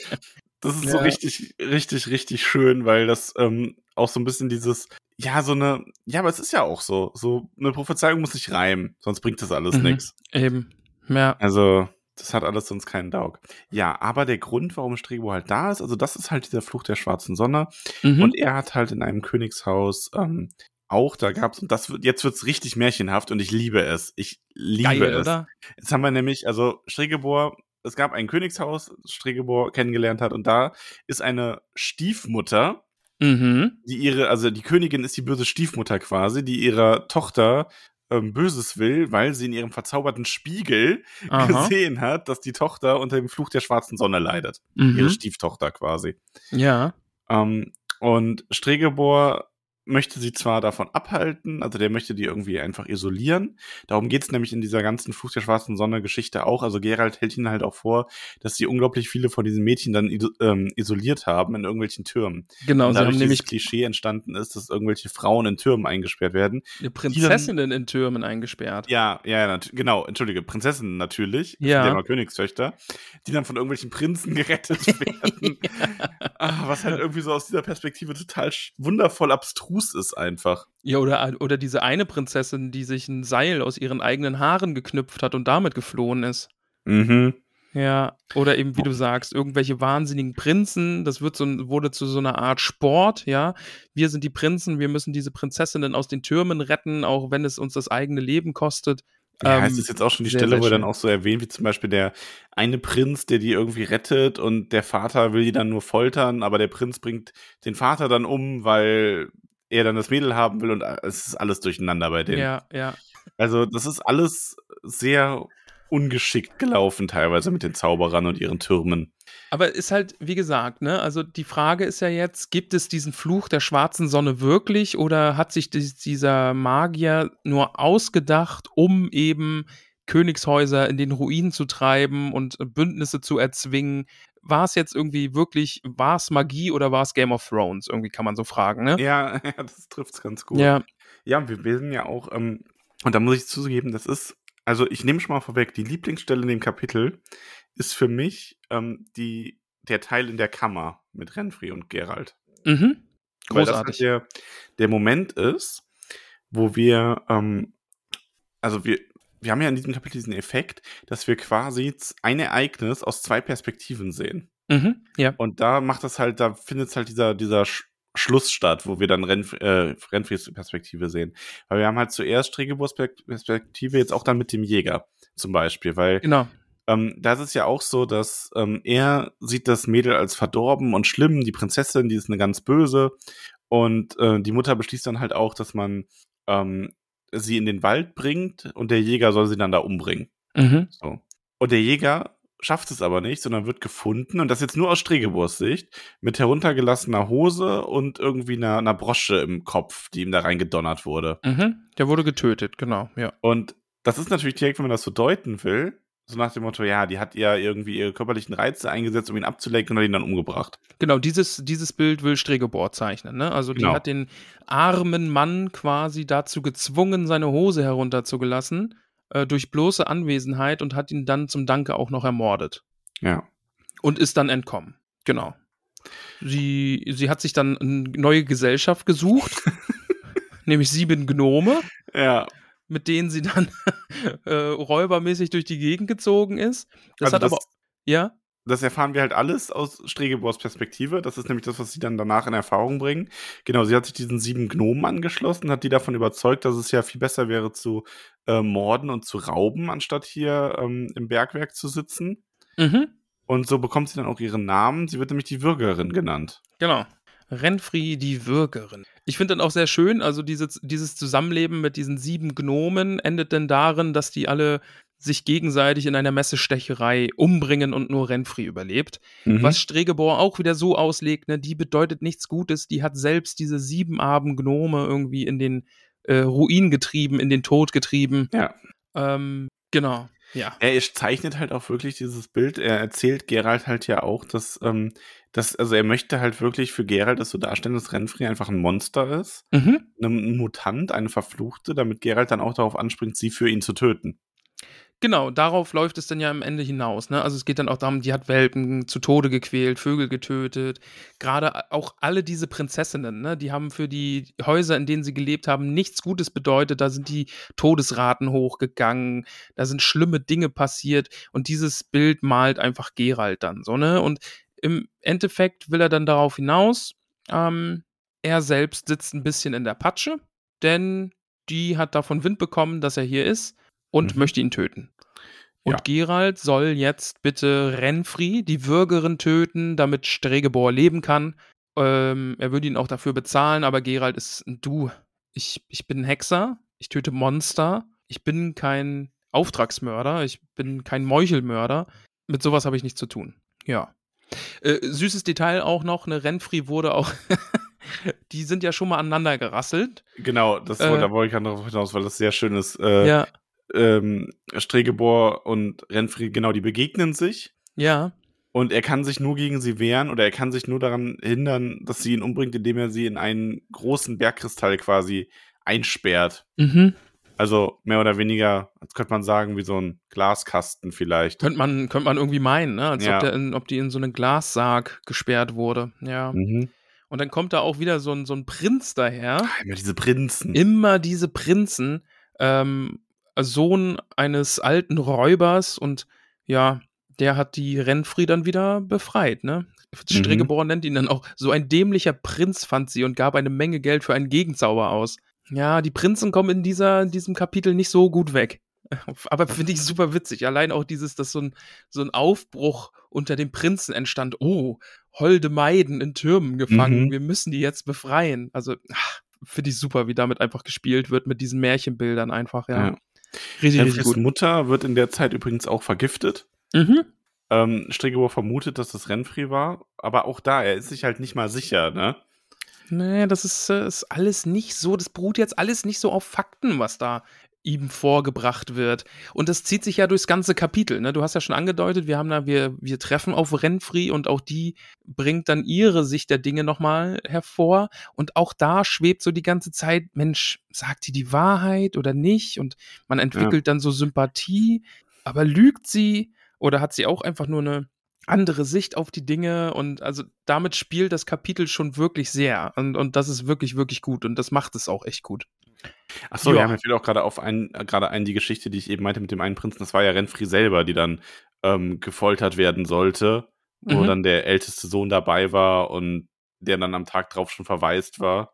das ist so Ja. richtig, richtig, richtig schön, weil das ähm, auch so ein bisschen dieses, ja, so eine, ja, aber es ist ja auch so, so eine Prophezeiung muss sich reimen, sonst bringt das alles Mhm. nichts. Eben. Ja. Also, das hat alles sonst keinen Daug. Ja, aber der Grund, warum Strego halt da ist, also das ist halt dieser Fluch der schwarzen Sonne. Mhm. Und er hat halt in einem Königshaus ähm, auch, da gab's, und das wird, jetzt wird's richtig märchenhaft und ich liebe es. Ich liebe Geil, es. oder? Jetzt haben wir nämlich, also Stregebor, es gab ein Königshaus, Stregebor kennengelernt hat und da ist eine Stiefmutter, Mhm. die ihre, also die Königin ist die böse Stiefmutter quasi, die ihrer Tochter ähm, Böses will, weil sie in ihrem verzauberten Spiegel Aha. gesehen hat, dass die Tochter unter dem Fluch der schwarzen Sonne leidet. Mhm. Ihre Stieftochter quasi. Ja. Ähm, und Stregebor möchte sie zwar davon abhalten, also der möchte die irgendwie einfach isolieren. Darum geht's nämlich in dieser ganzen Fluch der schwarzen Sonne Geschichte auch. Also Gerald hält ihnen halt auch vor, dass sie unglaublich viele von diesen Mädchen dann ähm, isoliert haben in irgendwelchen Türmen. Genau, und dadurch nämlich dieses Klischee entstanden ist, dass irgendwelche Frauen in Türmen eingesperrt werden. Prinzessinnen in Türmen eingesperrt. Ja, ja, genau, entschuldige, Prinzessinnen natürlich, Ja. ja immer Königstöchter, die dann von irgendwelchen Prinzen gerettet werden. ah, was halt irgendwie so aus dieser Perspektive total wundervoll abstrus ist einfach. Ja, oder, oder diese eine Prinzessin, die sich ein Seil aus ihren eigenen Haaren geknüpft hat und damit geflohen ist. Mhm. Ja, oder eben, wie du sagst, irgendwelche wahnsinnigen Prinzen, das wird so, wurde zu so einer Art Sport, ja. Wir sind die Prinzen, wir müssen diese Prinzessinnen aus den Türmen retten, auch wenn es uns das eigene Leben kostet. Ja, Ähm, es ist jetzt auch schon die sehr, Stelle, sehr wo er dann auch so erwähnt, wie zum Beispiel der eine Prinz, der die irgendwie rettet und der Vater will die dann nur foltern, aber der Prinz bringt den Vater dann um, weil er dann das Mädel haben will und es ist alles durcheinander bei denen. Ja, ja. Also, das ist alles sehr ungeschickt gelaufen, teilweise mit den Zauberern und ihren Türmen. Aber ist halt, wie gesagt, ne, also die Frage ist ja jetzt, gibt es diesen Fluch der schwarzen Sonne wirklich oder hat sich dies, dieser Magier nur ausgedacht, um eben Königshäuser in den Ruin zu treiben und Bündnisse zu erzwingen? War es jetzt irgendwie wirklich, war es Magie oder war es Game of Thrones? Irgendwie kann man so fragen, ne? Ja, ja das trifft's ganz gut. Ja. Ja, wir, wir sind ja auch, ähm, und da muss ich zugeben, das ist, also ich nehme schon mal vorweg, die Lieblingsstelle in dem Kapitel ist für mich ähm, die, der Teil in der Kammer mit Renfri und Gerald. Mhm. Weil das halt Großartig. der, der Moment ist, wo wir, ähm, also wir, wir haben ja in diesem Kapitel diesen Effekt, dass wir quasi ein Ereignis aus zwei Perspektiven sehen. Mhm. Ja. Und da macht das halt, da findet halt dieser, dieser Sch Schluss statt, wo wir dann Renf äh, Renfris Perspektive sehen. Weil wir haben halt zuerst Stregeburs Per- Perspektive, jetzt auch dann mit dem Jäger zum Beispiel, weil Genau. ähm, da ist es ja auch so, dass ähm, er sieht das Mädel als verdorben und schlimm, die Prinzessin, die ist eine ganz böse. Und äh, die Mutter beschließt dann halt auch, dass man ähm, sie in den Wald bringt und der Jäger soll sie dann da umbringen. Mhm. So. Und der Jäger schafft es aber nicht, sondern wird gefunden, und das jetzt nur aus Stregeburs Sicht, mit heruntergelassener Hose und irgendwie einer, einer Brosche im Kopf, die ihm da reingedonnert wurde. Mhm. Der wurde getötet, genau, ja. Und das ist natürlich direkt, wenn man das so deuten will, so nach dem Motto, ja, die hat ja irgendwie ihre körperlichen Reize eingesetzt, um ihn abzulenken und hat ihn dann umgebracht. Genau, dieses, dieses Bild will Stregebor zeichnen. Ne? Also die Genau. hat den armen Mann quasi dazu gezwungen, seine Hose herunterzulassen, äh, durch bloße Anwesenheit und hat ihn dann zum Danke auch noch ermordet. Ja. Und ist dann entkommen. Genau. Sie, sie hat sich dann eine neue Gesellschaft gesucht, nämlich sieben Gnome, Ja. Mit denen sie dann äh, räubermäßig durch die Gegend gezogen ist. Das Also hat das, aber. Ja? das erfahren wir halt alles aus Stregebors Perspektive. Das ist nämlich das, was sie dann danach in Erfahrung bringen. Genau, sie hat sich diesen sieben Gnomen angeschlossen, hat die davon überzeugt, dass es ja viel besser wäre zu äh, morden und zu rauben, anstatt hier ähm, im Bergwerk zu sitzen. Mhm. Und so bekommt sie dann auch ihren Namen. Sie wird nämlich die Würgerin genannt. Genau. Renfri, die Würgerin. Ich finde dann auch sehr schön, also dieses, dieses Zusammenleben mit diesen sieben Gnomen endet dann darin, dass die alle sich gegenseitig in einer Messestecherei umbringen und nur Renfri überlebt. Mhm. Was Stregebor auch wieder so auslegt, ne, die bedeutet nichts Gutes, die hat selbst diese sieben armen Gnome irgendwie in den äh, Ruin getrieben, in den Tod getrieben. Ja. Ähm, genau. Ja. Er zeichnet halt auch wirklich dieses Bild. Er erzählt Gerald halt ja auch, dass, ähm, dass also er möchte halt wirklich für Gerald das so darstellen, dass Renfri einfach ein Monster ist, mhm. ein Mutant, eine Verfluchte, damit Gerald dann auch darauf anspringt, sie für ihn zu töten. Genau, darauf läuft es dann ja am Ende hinaus. Ne? Also es geht dann auch darum, die hat Welpen zu Tode gequält, Vögel getötet. Gerade auch alle diese Prinzessinnen, ne? die haben für die Häuser, in denen sie gelebt haben, nichts Gutes bedeutet. Da sind die Todesraten hochgegangen, da sind schlimme Dinge passiert und dieses Bild malt einfach Gerald dann so. Ne? Und im Endeffekt will er dann darauf hinaus, ähm, er selbst sitzt ein bisschen in der Patsche, denn die hat davon Wind bekommen, dass er hier ist und mhm. möchte ihn töten. Und ja. Gerald soll jetzt bitte Renfri, die Würgerin, töten, damit Stregebor leben kann. Ähm, er würde ihn auch dafür bezahlen, aber Gerald ist ein Du. Ich, ich bin ein Hexer, ich töte Monster, ich bin kein Auftragsmörder, ich bin kein Meuchelmörder. Mit sowas habe ich nichts zu tun. Ja. Äh, süßes Detail auch noch, eine Renfri wurde auch. die sind ja schon mal aneinander gerasselt. Genau, das, äh, da wollte ich gerade noch hinaus, weil das sehr schön ist. Äh, ja ähm, Stregebor und Renfried, genau, die begegnen sich. Ja. Und er kann sich nur gegen sie wehren oder er kann sich nur daran hindern, dass sie ihn umbringt, indem er sie in einen großen Bergkristall quasi einsperrt. Mhm. Also mehr oder weniger, als könnte man sagen, wie so ein Glaskasten vielleicht. Könnte man, könnte man irgendwie meinen, ne? als ja. ob, in, ob die in so einen Glassarg gesperrt wurde. Ja. Mhm. Und dann kommt da auch wieder so ein, so ein Prinz daher. Ach, immer diese Prinzen. Immer diese Prinzen. Ähm, Sohn eines alten Räubers und ja, der hat die Renfri dann wieder befreit, ne? Stregebauer mhm. nennt ihn dann auch so ein dämlicher Prinz, fand sie und gab eine Menge Geld für einen Gegenzauber aus. Ja, die Prinzen kommen in dieser, in diesem Kapitel nicht so gut weg. Aber finde ich super witzig. Allein auch dieses, dass so ein, so ein Aufbruch unter den Prinzen entstand. Oh, holde Maiden in Türmen gefangen. Mhm. Wir müssen die jetzt befreien. Also, finde ich super, wie damit einfach gespielt wird mit diesen Märchenbildern einfach, ja. ja. Richtig, richtig gut. Mutter wird in der Zeit übrigens auch vergiftet. Mhm. Ähm, Stregebor vermutet, dass das Renfri war, aber auch da, er ist sich halt nicht mal sicher, ne? Nee, das ist, äh, ist alles nicht so, das beruht jetzt alles nicht so auf Fakten, was da ihm vorgebracht wird. Und das zieht sich ja durchs ganze Kapitel. Ne? Du hast ja schon angedeutet, wir haben da, wir, wir treffen auf Renfri und auch die bringt dann ihre Sicht der Dinge nochmal hervor. Und auch da schwebt so die ganze Zeit, Mensch, sagt die die Wahrheit oder nicht? Und man entwickelt ja. dann so Sympathie, aber lügt sie oder hat sie auch einfach nur eine andere Sicht auf die Dinge und also damit spielt das Kapitel schon wirklich sehr und, und das ist wirklich, wirklich gut und das macht es auch echt gut. Achso, ja, mir fällt auch gerade auf ein, gerade ein die Geschichte, die ich eben meinte mit dem einen Prinzen, das war ja Renfri selber, die dann ähm, gefoltert werden sollte, wo mhm. dann der älteste Sohn dabei war und der dann am Tag drauf schon verwaist war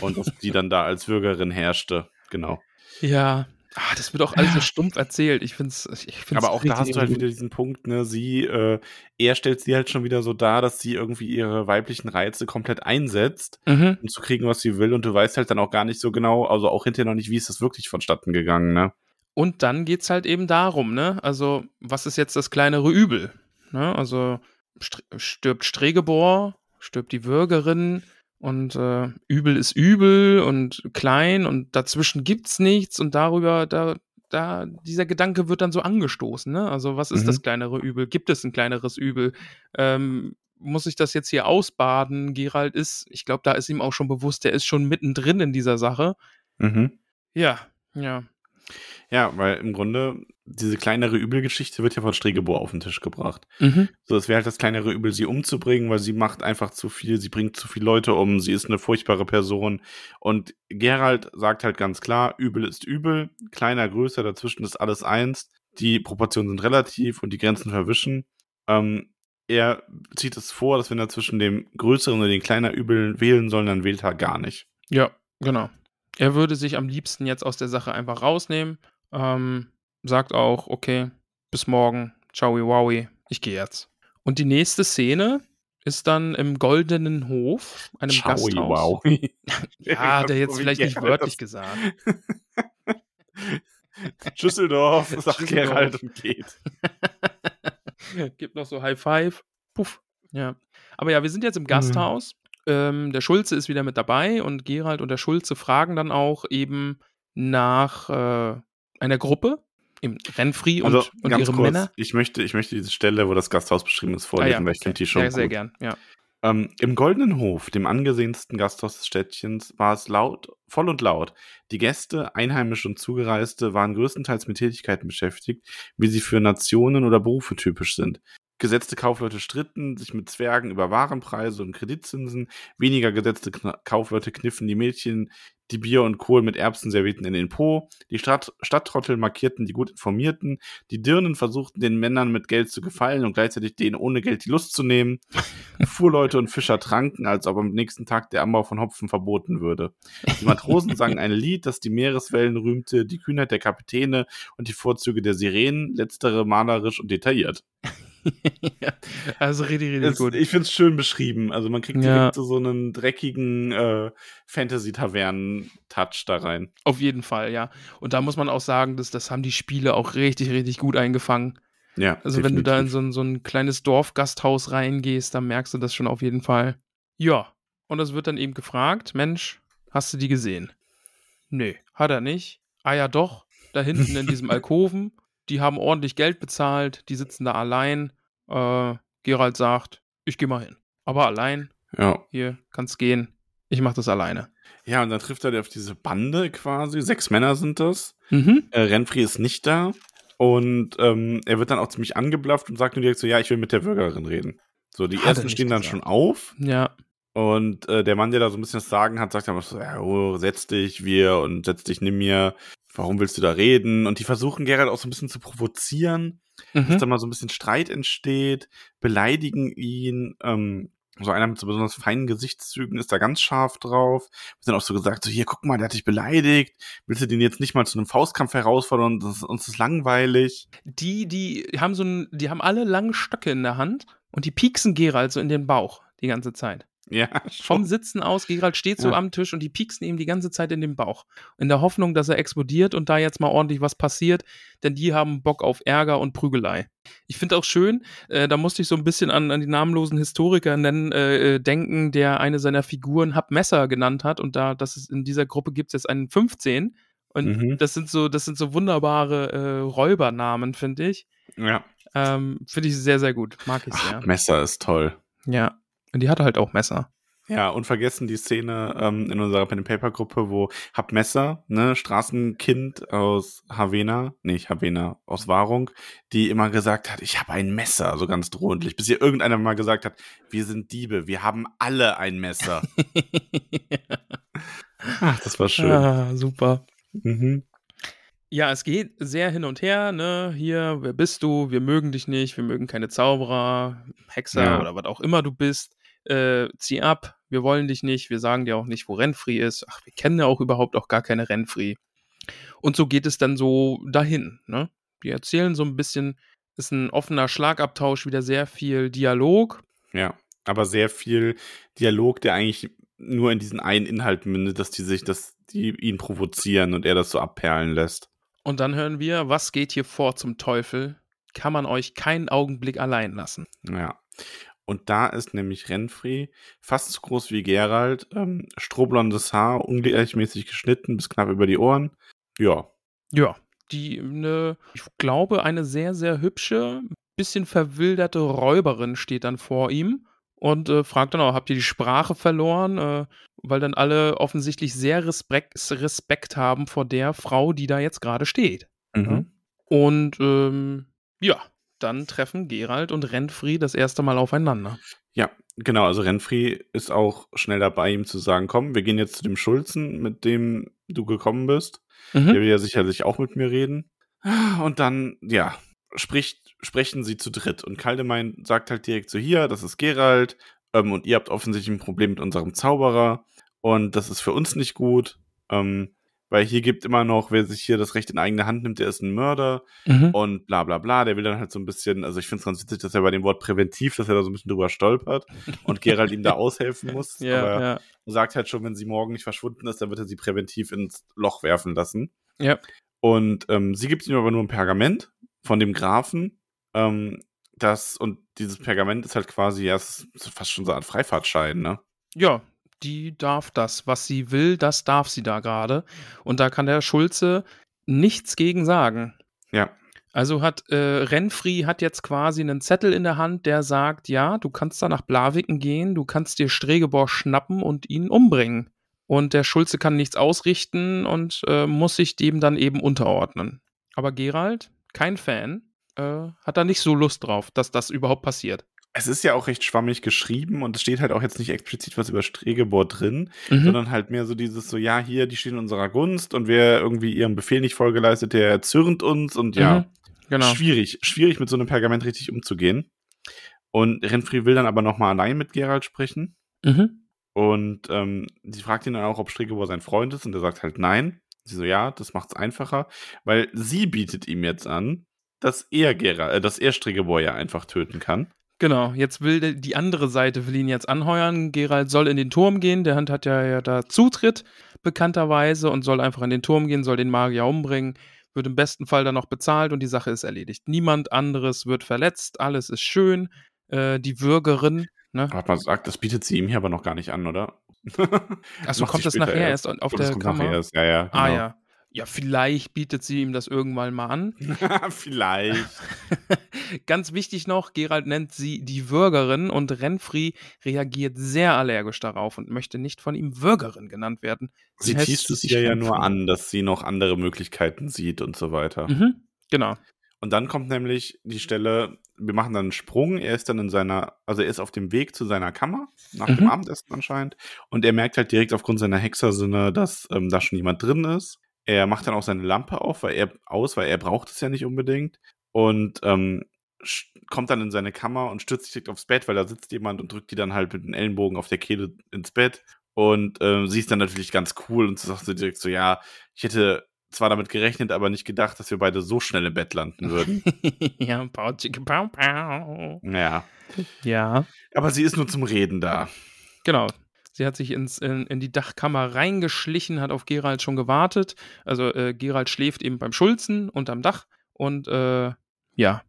und die dann da als Bürgerin herrschte. Genau. Ja, Ah, das wird auch alles so stumpf erzählt. Ich finde es. Aber auch da hast du halt wieder diesen Punkt, ne? Sie, äh, er stellt sie halt schon wieder so dar, dass sie irgendwie ihre weiblichen Reize komplett einsetzt, mhm. um zu kriegen, was sie will. Und du weißt halt dann auch gar nicht so genau, also auch hinterher noch nicht, wie ist das wirklich vonstatten gegangen, ne? Und dann geht es halt eben darum, ne? Also, was ist jetzt das kleinere Übel? Ne? Also, stirbt Stregebor, stirbt die Würgerin, und äh, übel ist übel und klein und dazwischen gibt's nichts und darüber, da, da, dieser Gedanke wird dann so angestoßen, ne? Also, was ist mhm. das kleinere Übel? Gibt es ein kleineres Übel? Ähm, muss ich das jetzt hier ausbaden? Gerald ist, ich glaube, da ist ihm auch schon bewusst, der ist schon mittendrin in dieser Sache. Mhm. Ja, ja. Ja, weil im Grunde diese kleinere Übelgeschichte wird ja von Stregebor auf den Tisch gebracht. Mhm. So, es wäre halt das kleinere Übel, sie umzubringen, weil sie macht einfach zu viel, sie bringt zu viele Leute um, sie ist eine furchtbare Person. Und Gerald sagt halt ganz klar, Übel ist Übel, kleiner, größer, dazwischen ist alles eins. Die Proportionen sind relativ und die Grenzen verwischen. Ähm, er zieht es vor, dass wenn er zwischen dem größeren und den kleineren Übel wählen soll, dann wählt er gar nicht. Ja, genau. Er würde sich am liebsten jetzt aus der Sache einfach rausnehmen. Ähm, sagt auch, okay, bis morgen, ciao, wowi, ich gehe jetzt. Und die nächste Szene ist dann im Goldenen Hof, einem Ciao, Gasthaus. wow. Ja, hat er jetzt vielleicht nicht wörtlich gesagt. Schüsseldorf, sagt Schüsseldorf. Gerald und geht. Gibt noch so High Five. Puff. Ja. Aber ja, wir sind jetzt Mhm. im Gasthaus. Ähm, der Schulze ist wieder mit dabei und Gerald und der Schulze fragen dann auch eben nach äh, einer Gruppe, im Renfri und, Also und ihre kurz, Männer. ich möchte, ich möchte diese Stelle, wo das Gasthaus beschrieben ist, vorlesen, weil ich kenne die schon Ah ja, sehr gut. gern. Ja. Ähm, Im Goldenen Hof, dem angesehensten Gasthaus des Städtchens, war es laut, voll und laut. Die Gäste, Einheimische und Zugereiste, waren größtenteils mit Tätigkeiten beschäftigt, wie sie für Nationen oder Berufe typisch sind. Gesetzte Kaufleute stritten sich mit Zwergen über Warenpreise und Kreditzinsen. Weniger gesetzte Kna Kaufleute kniffen die Mädchen, die Bier und Kohl mit Erbsen servierten in den Po. Die Stadt Stadttrottel markierten die gut informierten. Die Dirnen versuchten den Männern mit Geld zu gefallen und gleichzeitig denen ohne Geld die Lust zu nehmen. Fuhrleute und Fischer tranken, als ob am nächsten Tag der Anbau von Hopfen verboten würde. Die Matrosen sangen ein Lied, das die Meereswellen rühmte, die Kühnheit der Kapitäne und die Vorzüge der Sirenen, letztere malerisch und detailliert. ja. Also richtig, richtig Es, gut. ich finde es schön beschrieben. Also man kriegt Ja. direkt so, so einen dreckigen äh, Fantasy-Tavernen-Touch da rein. Auf jeden Fall, ja. Und da muss man auch sagen, dass, das haben die Spiele auch richtig, richtig gut eingefangen. Ja, Also wenn du da in definitiv. so ein, so ein kleines Dorfgasthaus reingehst, dann merkst du das schon auf jeden Fall. Ja, und es wird dann eben gefragt, Mensch, hast du die gesehen? Nee, hat er nicht. Ah ja doch, da hinten in diesem Alkoven, die haben ordentlich Geld bezahlt, die sitzen da allein. Äh, Gerald sagt, ich geh mal hin. Aber allein, Ja. hier, kannst gehen. Ich mach das alleine. ja, und dann trifft er auf diese Bande quasi. Sechs Männer sind das. Mhm. Äh, Renfri ist nicht da. Und ähm, er wird dann auch ziemlich angeblafft und sagt nur direkt so, ja, ich will mit der Bürgerin reden. So, die Hat er ersten stehen dann gesagt. schon auf. Ja. Und äh, der Mann, der da so ein bisschen das Sagen hat, sagt dann so, ja, oh, setz dich, wir und setz dich, nimm mir. Warum willst du da reden? Und die versuchen Gerald auch so ein bisschen zu provozieren, dass Mhm. da mal so ein bisschen Streit entsteht, beleidigen ihn. Ähm, so einer mit so besonders feinen Gesichtszügen ist da ganz scharf drauf. Wird dann auch so gesagt, so hier, guck mal, der hat dich beleidigt. Willst du den jetzt nicht mal zu einem Faustkampf herausfordern? Das, uns ist langweilig. Die, die haben so ein, die haben alle lange Stöcke in der Hand und die pieksen Gerald so in den Bauch die ganze Zeit. Ja, Vom. Sitzen aus, Gerald steht so Ja. am Tisch und die pieksen ihm die ganze Zeit in den Bauch. In der Hoffnung, dass er explodiert und da jetzt mal ordentlich was passiert, denn die haben Bock auf Ärger und Prügelei. Ich finde auch schön, äh, da musste ich so ein bisschen an, an die namenlosen Historiker nennen, äh, äh, denken, der eine seiner Figuren Hab Messer genannt hat und da, das ist in dieser Gruppe gibt es jetzt einen 15 und Mhm. das sind so, das sind so wunderbare äh, Räubernamen, finde ich. Ja. Ähm, finde ich sehr, sehr gut. Mag ich Ach, sehr. Messer ist toll. Ja. Und die hatte halt auch Messer. Ja, und vergessen die Szene ähm, in unserer Pen and Paper Gruppe, wo Hab Messer, ne, Straßenkind aus Havena, nicht Havena, aus Wahrung, die immer gesagt hat, ich habe ein Messer, so ganz drohentlich, bis ihr irgendeiner mal gesagt hat, wir sind Diebe, wir haben alle ein Messer. Ach, das war schön. ah, super. Mhm. Ja, es geht sehr hin und her, ne? Hier, wer bist du? Wir mögen dich nicht, wir mögen keine Zauberer, Hexer Ja. oder was auch immer du bist. Äh, zieh ab, wir wollen dich nicht, wir sagen dir auch nicht, wo Renfri ist. Ach, wir kennen ja auch überhaupt auch gar keine Renfri. Und so geht es dann so dahin, ne? Die erzählen so ein bisschen, ist ein offener Schlagabtausch, wieder sehr viel Dialog. Ja, aber sehr viel Dialog, der eigentlich nur in diesen einen Inhalt mündet, dass die sich, dass die ihn provozieren und er das so abperlen lässt. Und dann hören wir, was geht hier vor zum Teufel? Kann man euch keinen Augenblick allein lassen. Ja. Und da ist nämlich Renfri fast so groß wie Gerald, ähm, strohblondes Haar, ungleichmäßig geschnitten bis knapp über die Ohren. Ja. Ja, die, ne, ich glaube, eine sehr, sehr hübsche, bisschen verwilderte Räuberin steht dann vor ihm und äh, fragt dann auch, habt ihr die Sprache verloren? Äh, weil dann alle offensichtlich sehr Respekt, Respekt haben vor der Frau, die da jetzt gerade steht. Mhm. Und ähm, ja, dann treffen Gerald und Renfri das erste Mal aufeinander. Ja, genau. Also Renfri ist auch schnell dabei, ihm zu sagen, komm, wir gehen jetzt zu dem Schulzen, mit dem du gekommen bist. Mhm. Der will ja sicherlich auch mit mir reden. Und dann, ja, spricht, sprechen sie zu dritt. Und Kaldemein sagt halt direkt so: Hier, das ist Gerald. Ähm, und ihr habt offensichtlich ein Problem mit unserem Zauberer. Und das ist für uns nicht gut. Ähm, weil hier gibt immer noch, wer sich hier das Recht in eigene Hand nimmt, der ist ein Mörder mhm. und bla bla bla. Der will dann halt so ein bisschen, also ich finde es ganz witzig, dass er bei dem Wort präventiv, dass er da so ein bisschen drüber stolpert und Gerald ihm da aushelfen muss. ja, aber ja. sagt halt schon, wenn sie morgen nicht verschwunden ist, dann wird er sie präventiv ins Loch werfen lassen. Ja. Und ähm, sie gibt ihm aber nur ein Pergament von dem Grafen. Ähm, das, und dieses Pergament ist halt quasi, ja, fast schon so eine Art Freifahrtschein, ne? Ja, die darf das. Was sie will, das darf sie da gerade. Und da kann der Schulze nichts gegen sagen. Ja. Also hat äh, Renfri hat jetzt quasi einen Zettel in der Hand, der sagt, ja, du kannst da nach Blaviken gehen, du kannst dir Stregebor schnappen und ihn umbringen. Und der Schulze kann nichts ausrichten und äh, muss sich dem dann eben unterordnen. Aber Gerald, kein Fan, äh, hat da nicht so Lust drauf, dass das überhaupt passiert es ist ja auch recht schwammig geschrieben und es steht halt auch jetzt nicht explizit was über Stregebor drin, mhm. sondern halt mehr so dieses so, ja, hier, die stehen in unserer Gunst und wer irgendwie ihrem Befehl nicht vollgeleistet, der zürnt uns und ja, mhm. genau. schwierig, schwierig mit so einem Pergament richtig umzugehen. Und Renfri will dann aber nochmal allein mit Gerald sprechen. Mhm. Und ähm, sie fragt ihn dann auch, ob Stregebor sein Freund ist und er sagt halt nein. Sie so, ja, das macht's einfacher, weil sie bietet ihm jetzt an, dass er Gerald, äh, dass er Stregebor ja einfach töten kann. Genau, jetzt will die andere Seite will ihn jetzt anheuern. Gerald soll in den Turm gehen. Der Hand hat ja, ja da Zutritt, bekannterweise, und soll einfach in den Turm gehen, soll den Magier umbringen. Wird im besten Fall dann noch bezahlt und die Sache ist erledigt. Niemand anderes wird verletzt, alles ist schön. Äh, die Würgerin, ne? Hat man gesagt, das bietet sie ihm hier aber noch gar nicht an, oder? Achso, kommt das nachher erst, erst auf der Kammer? Erst. Ja, ja, ah, genau. Ah ja. Ja, vielleicht bietet sie ihm das irgendwann mal an. vielleicht. Ganz wichtig noch, Gerald nennt sie die Würgerin und Renfri reagiert sehr allergisch darauf und möchte nicht von ihm Würgerin genannt werden. Sie, teast es ihr ja nur an, dass sie noch andere Möglichkeiten sieht und so weiter. Mhm, genau. Und dann kommt nämlich die Stelle, wir machen dann einen Sprung, er ist dann in seiner, also er ist auf dem Weg zu seiner Kammer, nach mhm. dem Abendessen anscheinend, und er merkt halt direkt aufgrund seiner Hexersinne, dass ähm, da schon jemand drin ist. Er macht dann auch seine Lampe auf, weil er aus, weil er braucht es ja nicht unbedingt. Und ähm, kommt dann in seine Kammer und stürzt sich direkt aufs Bett, weil da sitzt jemand und drückt die dann halt mit den Ellenbogen auf der Kehle ins Bett. Und ähm, sie ist dann natürlich ganz cool und sagt so direkt so, ja, ich hätte zwar damit gerechnet, aber nicht gedacht, dass wir beide so schnell im Bett landen würden. ja, pau, pau, pau. Ja. Ja. Aber sie ist nur zum Reden da. Genau. Sie hat sich ins, in, in, die Dachkammer reingeschlichen, hat auf Gerald schon gewartet. Also äh, Gerald schläft eben beim Schulzen unterm Dach und äh, ja,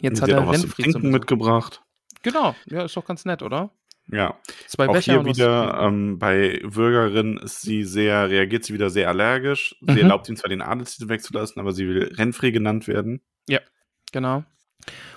jetzt Sie hat er was zum Trinken mitgebracht. Genau, ja, ist doch ganz nett, oder? Ja. Zwei auch Becher hier wieder ähm, bei Bürgerin ist sie sehr, reagiert sie wieder sehr allergisch. Sie mhm. erlaubt ihm zwar den Adelstitel wegzulassen, aber sie will Renfrey genannt werden. Ja, genau.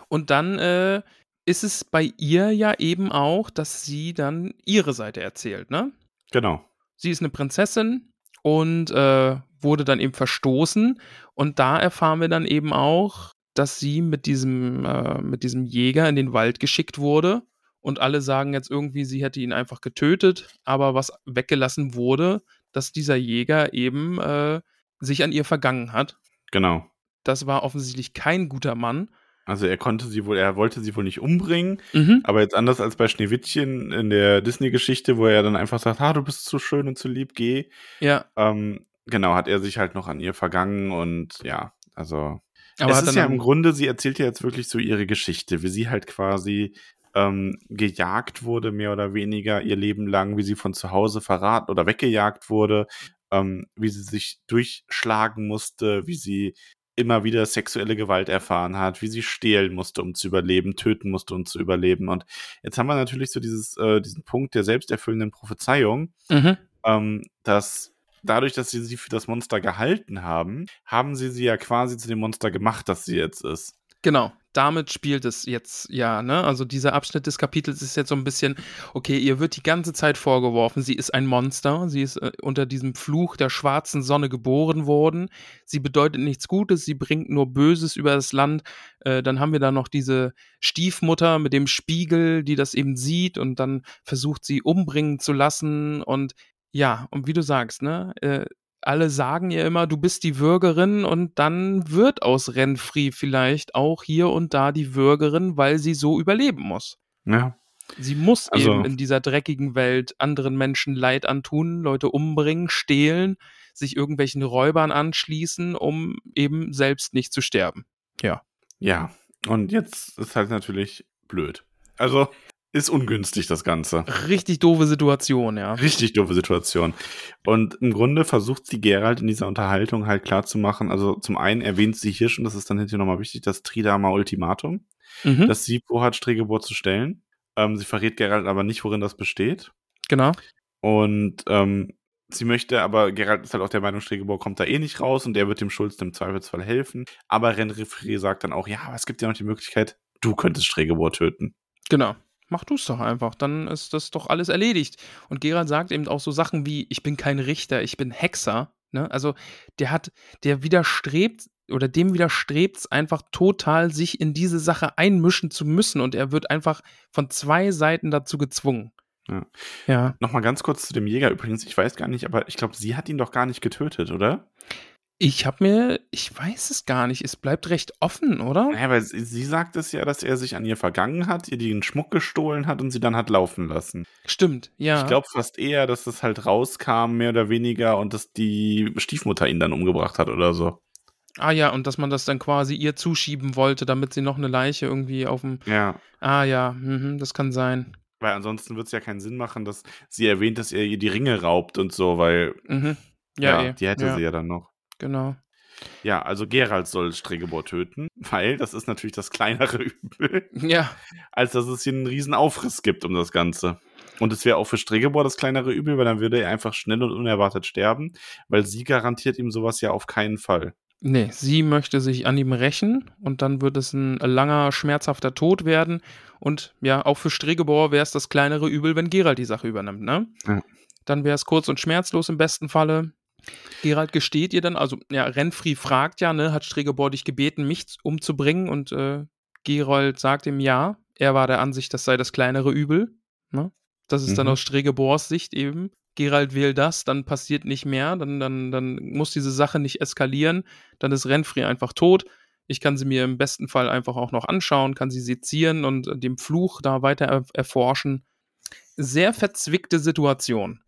Und dann äh, ist es bei ihr ja eben auch, dass sie dann ihre Seite erzählt, ne? Genau. Sie ist eine Prinzessin und äh, wurde dann eben verstoßen. Und da erfahren wir dann eben auch, dass sie mit diesem, äh, mit diesem Jäger in den Wald geschickt wurde. Und alle sagen jetzt irgendwie, sie hätte ihn einfach getötet. Aber was weggelassen wurde, dass dieser Jäger eben äh, sich an ihr vergangen hat. Genau. Das war offensichtlich kein guter Mann. Also er konnte sie wohl, er wollte sie wohl nicht umbringen, mhm. aber jetzt anders als bei Schneewittchen in der Disney-Geschichte, wo er dann einfach sagt, ah, du bist zu schön und zu lieb, geh. Ja. Ähm, genau, hat er sich halt noch an ihr vergangen und ja, also. Aber es ist ja im Grunde, sie erzählt ja jetzt wirklich so ihre Geschichte, wie sie halt quasi ähm, gejagt wurde, mehr oder weniger ihr Leben lang, wie sie von zu Hause verraten oder weggejagt wurde, ähm, wie sie sich durchschlagen musste, wie sie immer wieder sexuelle Gewalt erfahren hat, wie sie stehlen musste, um zu überleben, töten musste, um zu überleben. Und jetzt haben wir natürlich so dieses, äh, diesen Punkt der selbsterfüllenden Prophezeiung, mhm. ähm, dass dadurch, dass sie sie für das Monster gehalten haben, haben sie sie ja quasi zu dem Monster gemacht, das sie jetzt ist. Genau, damit spielt es jetzt ja, ne? Also dieser Abschnitt des Kapitels ist jetzt so ein bisschen, okay, ihr wird die ganze Zeit vorgeworfen, sie ist ein Monster, sie ist äh, unter diesem Fluch der schwarzen Sonne geboren worden, sie bedeutet nichts Gutes, sie bringt nur Böses über das Land. Äh, dann haben wir da noch diese Stiefmutter mit dem Spiegel, die das eben sieht und dann versucht sie umbringen zu lassen und ja, und wie du sagst, ne? Äh, alle sagen ihr immer, du bist die Würgerin und dann wird aus Renfri vielleicht auch hier und da die Würgerin, weil sie so überleben muss. Ja. Sie muss also, eben in dieser dreckigen Welt anderen Menschen Leid antun, Leute umbringen, stehlen, sich irgendwelchen Räubern anschließen, um eben selbst nicht zu sterben. Ja. Ja, und jetzt ist halt natürlich blöd. Also ist ungünstig, das Ganze. Richtig doofe Situation, ja. Richtig doofe Situation. Und im Grunde versucht sie Gerald in dieser Unterhaltung halt klarzumachen, also zum einen erwähnt sie hier schon, das ist dann hinterher nochmal wichtig, das Tridama Ultimatum, mhm. das sie vorhat, Stregebor zu stellen. Ähm, sie verrät Gerald aber nicht, worin das besteht. Genau. Und ähm, sie möchte, aber Gerald ist halt auch der Meinung, Stregebor kommt da eh nicht raus und er wird dem Schulz im Zweifelsfall helfen. Aber Renfri sagt dann auch, ja, aber es gibt ja noch die Möglichkeit, du könntest Stregebor töten. Genau mach du es doch einfach, dann ist das doch alles erledigt. Und Gerald sagt eben auch so Sachen wie, ich bin kein Richter, ich bin Hexer. Ne? Also der hat, der widerstrebt oder dem widerstrebt es einfach total, sich in diese Sache einmischen zu müssen und er wird einfach von zwei Seiten dazu gezwungen. Ja. ja. Nochmal ganz kurz zu dem Jäger übrigens, ich weiß gar nicht, aber ich glaube, sie hat ihn doch gar nicht getötet, oder? Ich habe mir, ich weiß es gar nicht, es bleibt recht offen, oder? Ja, weil sie, sie sagt es ja, dass er sich an ihr vergangen hat, ihr den Schmuck gestohlen hat und sie dann hat laufen lassen. Stimmt, ja. Ich glaube fast eher, dass das halt rauskam, mehr oder weniger, und dass die Stiefmutter ihn dann umgebracht hat oder so. Ah ja, und dass man das dann quasi ihr zuschieben wollte, damit sie noch eine Leiche irgendwie auf dem. Ja. Ah ja, mhm, das kann sein. Weil ansonsten wird es ja keinen Sinn machen, dass sie erwähnt, dass er ihr die Ringe raubt und so, weil. Mhm. Ja, ja eh. die hätte ja. sie ja dann noch. Genau. Ja, also Gerald soll Stregebor töten, weil das ist natürlich das kleinere Übel. Ja. Als dass es hier einen riesen Aufriss gibt um das Ganze. Und es wäre auch für Stregebor das kleinere Übel, weil dann würde er einfach schnell und unerwartet sterben, weil sie garantiert ihm sowas ja auf keinen Fall. Nee, sie möchte sich an ihm rächen und dann wird es ein langer, schmerzhafter Tod werden. Und ja, auch für Stregebor wäre es das kleinere Übel, wenn Gerald die Sache übernimmt, ne? Ja. Dann wäre es kurz und schmerzlos im besten Falle. Gerald gesteht ihr dann, also ja, Renfri fragt ja, ne, hat Stregebor dich gebeten, mich umzubringen und äh, Gerold sagt ihm ja, er war der Ansicht, das sei das kleinere Übel. Ne? Das ist mhm. dann aus Stregebors Sicht eben. Gerald wählt das, dann passiert nicht mehr, dann, dann, dann muss diese Sache nicht eskalieren, dann ist Renfri einfach tot. Ich kann sie mir im besten Fall einfach auch noch anschauen, kann sie sezieren und dem Fluch da weiter erforschen. Sehr verzwickte Situation.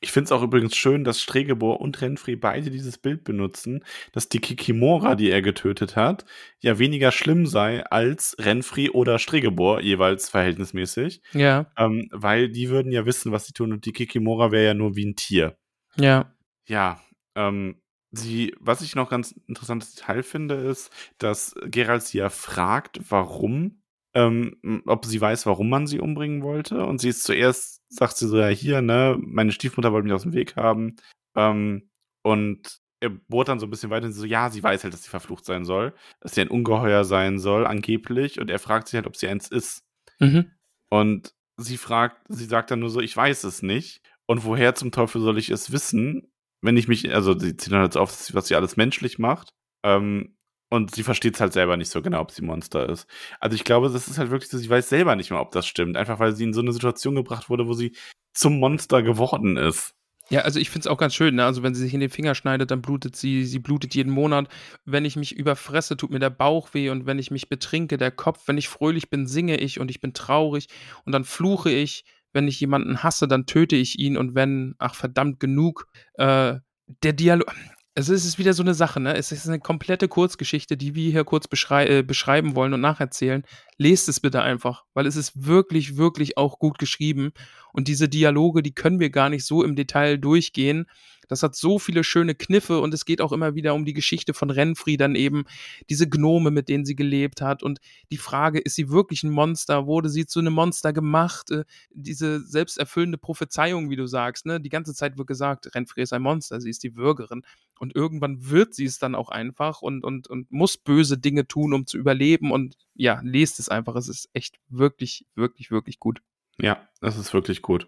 Ich finde es auch übrigens schön, dass Stregebor und Renfri beide dieses Bild benutzen, dass die Kikimora, die er getötet hat, ja weniger schlimm sei als Renfri oder Stregebor, jeweils verhältnismäßig. Ja. Ähm, weil die würden ja wissen, was sie tun und die Kikimora wäre ja nur wie ein Tier. Ja. Ja. Ähm, sie, was ich noch ganz interessantes Detail finde, ist, dass Gerald sie ja fragt, warum ähm, ob sie weiß, warum man sie umbringen wollte. Und sie ist zuerst, sagt sie so, ja, hier, ne, meine Stiefmutter wollte mich aus dem Weg haben. Ähm, und er bohrt dann so ein bisschen weiter und sie so, ja, sie weiß halt, dass sie verflucht sein soll, dass sie ein Ungeheuer sein soll, angeblich. Und er fragt sich halt, ob sie eins ist. Mhm. Und sie fragt, sie sagt dann nur so, ich weiß es nicht. Und woher zum Teufel soll ich es wissen, wenn ich mich, also sie zieht dann halt auf, was sie alles menschlich macht. Ähm, und sie versteht es halt selber nicht so genau, ob sie Monster ist. Also ich glaube, das ist halt wirklich so, sie weiß selber nicht mehr, ob das stimmt. Einfach weil sie in so eine Situation gebracht wurde, wo sie zum Monster geworden ist. Ja, also ich finde es auch ganz schön, ne? Also wenn sie sich in den Finger schneidet, dann blutet sie, sie blutet jeden Monat. Wenn ich mich überfresse, tut mir der Bauch weh und wenn ich mich betrinke, der Kopf. Wenn ich fröhlich bin, singe ich und ich bin traurig und dann fluche ich. Wenn ich jemanden hasse, dann töte ich ihn und wenn, ach verdammt genug, äh, der Dialog, also es ist wieder so eine Sache, ne? Es ist eine komplette Kurzgeschichte, die wir hier kurz beschrei äh, beschreiben wollen und nacherzählen. Lest es bitte einfach, weil es ist wirklich, wirklich auch gut geschrieben. Und diese Dialoge, die können wir gar nicht so im Detail durchgehen. Das hat so viele schöne Kniffe und es geht auch immer wieder um die Geschichte von Renfri, dann eben diese Gnome, mit denen sie gelebt hat und die Frage, ist sie wirklich ein Monster? Wurde sie zu einem Monster gemacht? Äh, diese selbsterfüllende Prophezeiung, wie du sagst, ne? Die ganze Zeit wird gesagt, Renfri ist ein Monster, sie ist die Würgerin und irgendwann wird sie es dann auch einfach und, und, und muss böse Dinge tun, um zu überleben und ja, lest es einfach. Es ist echt wirklich, wirklich, wirklich gut. Ja, das ist wirklich gut.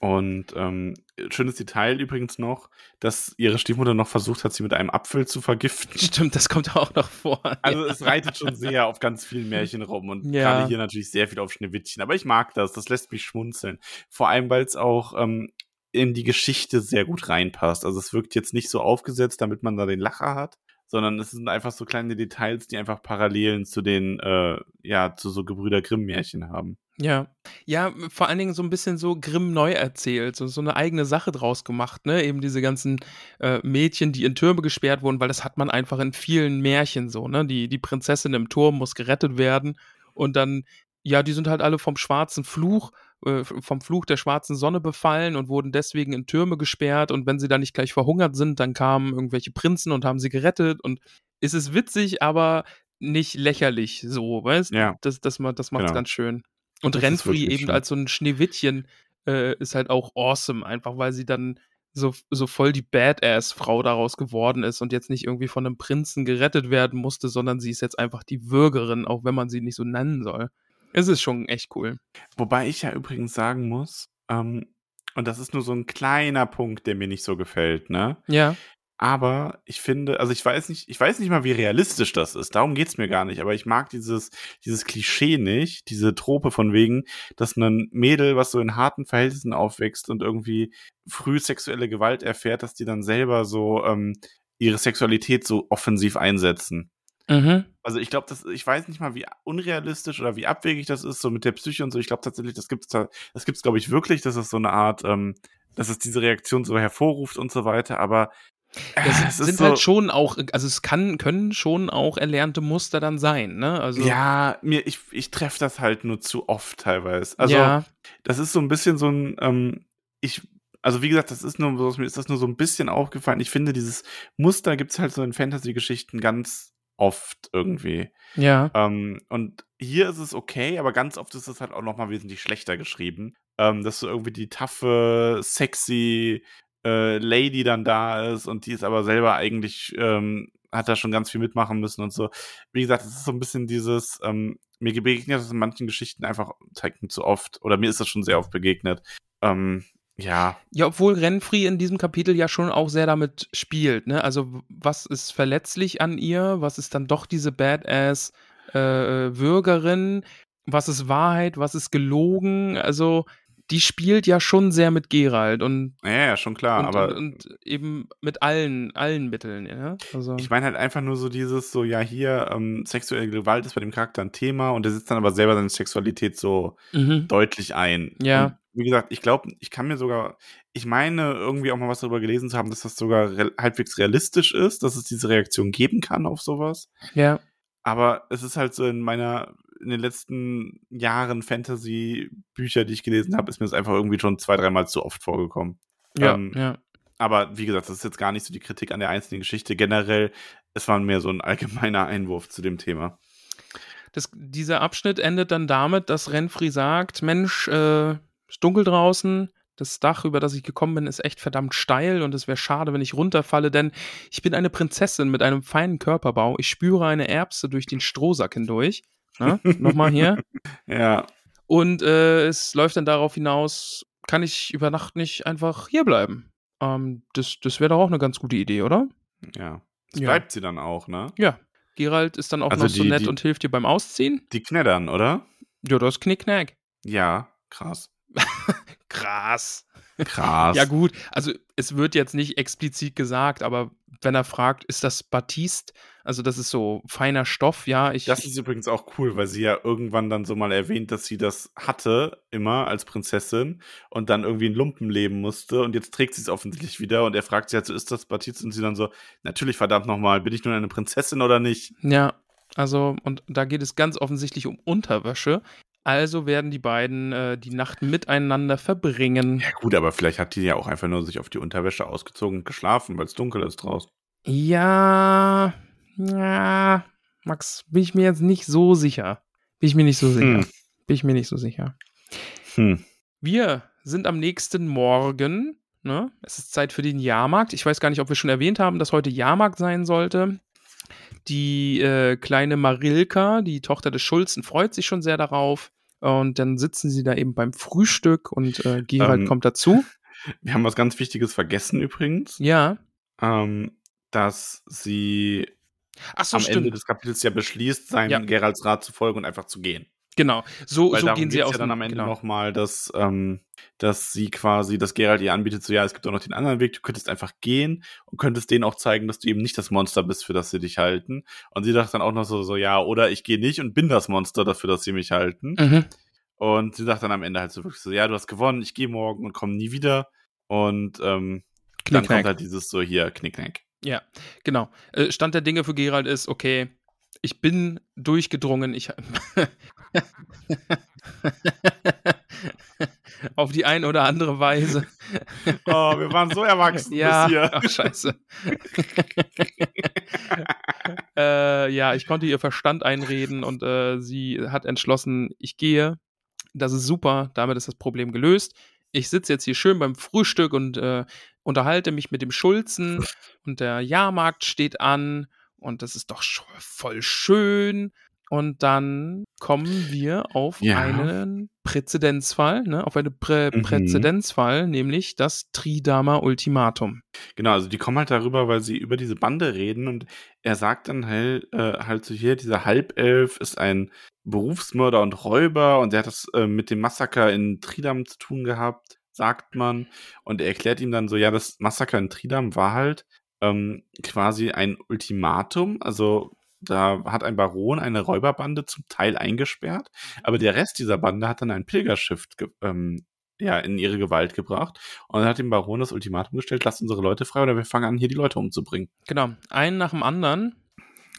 Und ähm, schönes Detail übrigens noch, dass ihre Stiefmutter noch versucht hat, sie mit einem Apfel zu vergiften. Stimmt, das kommt auch noch vor. Also ja. es reitet schon sehr auf ganz vielen Märchen rum und ja. gerade hier natürlich sehr viel auf Schneewittchen. Aber ich mag das, das lässt mich schmunzeln. Vor allem, weil es auch ähm, in die Geschichte sehr gut reinpasst. Also es wirkt jetzt nicht so aufgesetzt, damit man da den Lacher hat, sondern es sind einfach so kleine Details, die einfach Parallelen zu den, äh, ja, zu so Gebrüder Grimm-Märchen haben. Ja. Ja, vor allen Dingen so ein bisschen so Grimm neu erzählt, so, so eine eigene Sache draus gemacht, ne? Eben diese ganzen äh, Mädchen, die in Türme gesperrt wurden, weil das hat man einfach in vielen Märchen so, ne? Die, die Prinzessin im Turm muss gerettet werden und dann, ja, die sind halt alle vom schwarzen Fluch äh, vom Fluch der schwarzen Sonne befallen und wurden deswegen in Türme gesperrt und wenn sie dann nicht gleich verhungert sind, dann kamen irgendwelche Prinzen und haben sie gerettet und es ist witzig, aber nicht lächerlich so, weißt? Ja. Das, das, das macht es Genau. ganz schön. Und Das Renfri eben schön. als so ein Schneewittchen äh, ist halt auch awesome, einfach weil sie dann so, so voll die Badass-Frau daraus geworden ist und jetzt nicht irgendwie von einem Prinzen gerettet werden musste, sondern sie ist jetzt einfach die Würgerin, auch wenn man sie nicht so nennen soll. Es ist schon echt cool. Wobei ich ja übrigens sagen muss, ähm, und das ist nur so ein kleiner Punkt, der mir nicht so gefällt, ne? Ja. Aber ich finde, also ich weiß nicht, ich weiß nicht mal, wie realistisch das ist. Darum geht's mir gar nicht. Aber ich mag dieses, dieses Klischee nicht, diese Trope von wegen, dass ein Mädel, was so in harten Verhältnissen aufwächst und irgendwie früh sexuelle Gewalt erfährt, dass die dann selber so ähm, ihre Sexualität so offensiv einsetzen. Mhm. Also ich glaube, das, ich weiß nicht mal, wie unrealistisch oder wie abwegig das ist, so mit der Psyche und so. Ich glaube tatsächlich, das gibt's da, das gibt's, glaube ich, wirklich, dass es so eine Art, ähm, dass es diese Reaktion so hervorruft und so weiter, aber Das es sind so, halt schon auch, also es kann, können schon auch erlernte Muster dann sein, ne? Also, ja, mir, ich, ich treffe das halt nur zu oft teilweise. Also, ja, das ist so ein bisschen so ein, ähm, ich, also wie gesagt, das ist nur, mir ist das nur so ein bisschen aufgefallen. Ich finde, dieses Muster gibt's halt so in Fantasy-Geschichten ganz oft irgendwie. ja, Ähm, und hier ist es okay, aber ganz oft ist es halt auch noch mal wesentlich schlechter geschrieben. Ähm, dass so irgendwie die taffe, sexy äh, Lady dann da ist und die ist aber selber eigentlich, ähm, hat da schon ganz viel mitmachen müssen und so. Wie gesagt, es ist so ein bisschen dieses, ähm, mir begegnet das in manchen Geschichten einfach zu oft. Oder mir ist das schon sehr oft begegnet. Ähm, ja, Ja, obwohl Renfri in diesem Kapitel ja schon auch sehr damit spielt, ne? Also, was ist verletzlich an ihr? Was ist dann doch diese Badass äh, Bürgerin? Was ist Wahrheit? Was ist gelogen? Also, die spielt ja schon sehr mit Geralt und, ja, ja, schon klar, und, aber und, und eben mit allen, allen Mitteln, ja? Also, Ich meine halt einfach nur so dieses, so, ja, hier, ähm, sexuelle Gewalt ist bei dem Charakter ein Thema und er setzt dann aber selber seine Sexualität so mhm. deutlich ein. Ja. Und wie gesagt, ich glaube, ich kann mir sogar, ich meine, irgendwie auch mal was darüber gelesen zu haben, dass das sogar re halbwegs realistisch ist, dass es diese Reaktion geben kann auf sowas. ja. Aber es ist halt so in meiner, in den letzten Jahren Fantasy-Bücher, die ich gelesen habe, ist mir das einfach irgendwie schon zwei, dreimal zu oft vorgekommen. Ja, Ähm, ja. Aber wie gesagt, das ist jetzt gar nicht so die Kritik an der einzelnen Geschichte. Generell, es war mehr so ein allgemeiner Einwurf zu dem Thema. Das, dieser Abschnitt endet dann damit, dass Renfri sagt: Mensch, äh, ist dunkel draußen. Das Dach, über das ich gekommen bin, ist echt verdammt steil und es wäre schade, wenn ich runterfalle, denn ich bin eine Prinzessin mit einem feinen Körperbau. Ich spüre eine Erbse durch den Strohsack hindurch. Na, nochmal hier. Ja, Und äh, es läuft dann darauf hinaus, kann ich über Nacht nicht einfach hierbleiben? Ähm, das das wäre doch auch eine ganz gute Idee, oder? ja. Das Ja. bleibt sie dann auch, ne? Ja. Gerald ist dann auch Also noch so die- nett die- und hilft dir beim Ausziehen. Die knettern, oder? Ja, das Knickknack. Ja, krass. Krass. Krass. Ja, gut. Also, es wird jetzt nicht explizit gesagt, aber wenn er fragt, ist das Batiste? Also, das ist so feiner Stoff, ja. Ich, Das ist übrigens auch cool, weil sie ja irgendwann dann so mal erwähnt, dass sie das hatte, immer als Prinzessin und dann irgendwie in Lumpen leben musste und jetzt trägt sie es offensichtlich wieder und er fragt sie halt so, ist das Batiste? Und sie dann so, natürlich verdammt nochmal, bin ich nun eine Prinzessin oder nicht? ja, also, und da geht es ganz offensichtlich um Unterwäsche. Also werden die beiden äh, die Nacht miteinander verbringen. Ja gut, aber vielleicht hat die ja auch einfach nur sich auf die Unterwäsche ausgezogen und geschlafen, weil es dunkel ist draußen. Ja, ja, Max, bin ich mir jetzt nicht so sicher. Bin ich mir nicht so sicher. Hm. Bin ich mir nicht so sicher. Hm. Wir sind am nächsten Morgen. Ne? Es ist Zeit für den Jahrmarkt. Ich weiß gar nicht, ob wir schon erwähnt haben, dass heute Jahrmarkt sein sollte. Die äh, kleine Marilka, die Tochter des Schulzen, freut sich schon sehr darauf. Und dann sitzen sie da eben beim Frühstück und äh, Gerald Ähm. kommt dazu. Wir haben was ganz Wichtiges vergessen übrigens, Ja. ähm, dass sie so, am Ende stimmt. des Kapitels ja beschließt, seinem Ja. Geralds Rat zu folgen und einfach zu gehen. Genau, so, Weil so gehen sie aus ja dann am Ende genau. nochmal, dass, ähm, dass sie quasi, dass Geralt ihr anbietet, so ja, es gibt auch noch den anderen Weg, du könntest einfach gehen und könntest denen auch zeigen, dass du eben nicht das Monster bist, für das sie dich halten. Und sie dachte dann auch noch so, so ja, oder ich gehe nicht und bin das Monster dafür, dass sie mich halten. Mhm. Und sie sagt dann am Ende halt so wirklich so, ja, du hast gewonnen, ich gehe morgen und komme nie wieder. Und ähm, dann kommt halt dieses so hier, Knickknack. Ja, genau. Äh, Stand der Dinge für Gerald ist, okay, ich bin durchgedrungen, ich auf die eine oder andere Weise. Oh, wir waren so erwachsen ja, bis hier. ach scheiße. äh, ja, ich konnte ihr Verstand einreden und äh, sie hat entschlossen, ich gehe. Das ist super, damit ist das Problem gelöst. Ich sitze jetzt hier schön beim Frühstück und äh, unterhalte mich mit dem Schulzen und der Jahrmarkt steht an und das ist doch voll schön. Und dann kommen wir auf Ja. einen Präzedenzfall, ne, auf einen Prä Mhm. Präzedenzfall, nämlich das Tridama Ultimatum. Genau, also die kommen halt darüber, weil sie über diese Bande reden und er sagt dann halt, äh, halt so hier, dieser Halbelf ist ein Berufsmörder und Räuber und der hat das äh, mit dem Massaker in Tridam zu tun gehabt, sagt man. Und er erklärt ihm dann so, ja, das Massaker in Tridam war halt ähm, quasi ein Ultimatum, also da hat ein Baron eine Räuberbande zum Teil eingesperrt, aber der Rest dieser Bande hat dann ein Pilgerschiff ge ähm, ja, in ihre Gewalt gebracht und hat dem Baron das Ultimatum gestellt, lasst unsere Leute frei oder wir fangen an, hier die Leute umzubringen. Genau, einen nach dem anderen.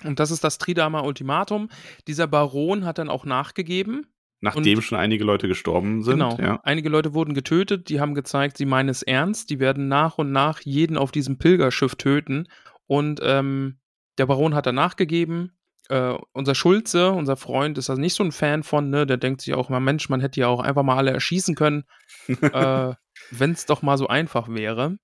Und das ist das Tridama Ultimatum. Dieser Baron hat dann auch nachgegeben. Nachdem schon einige Leute gestorben sind. genau. Ja. Einige Leute wurden getötet, die haben gezeigt, sie meinen es ernst. Die werden nach und nach jeden auf diesem Pilgerschiff töten. Und ähm, der Baron hat dann nachgegeben. Äh, unser Schulze, unser Freund, ist da nicht so ein Fan von, ne? Der denkt sich auch immer, Mensch, man hätte ja auch einfach mal alle erschießen können, äh, wenn es doch mal so einfach wäre.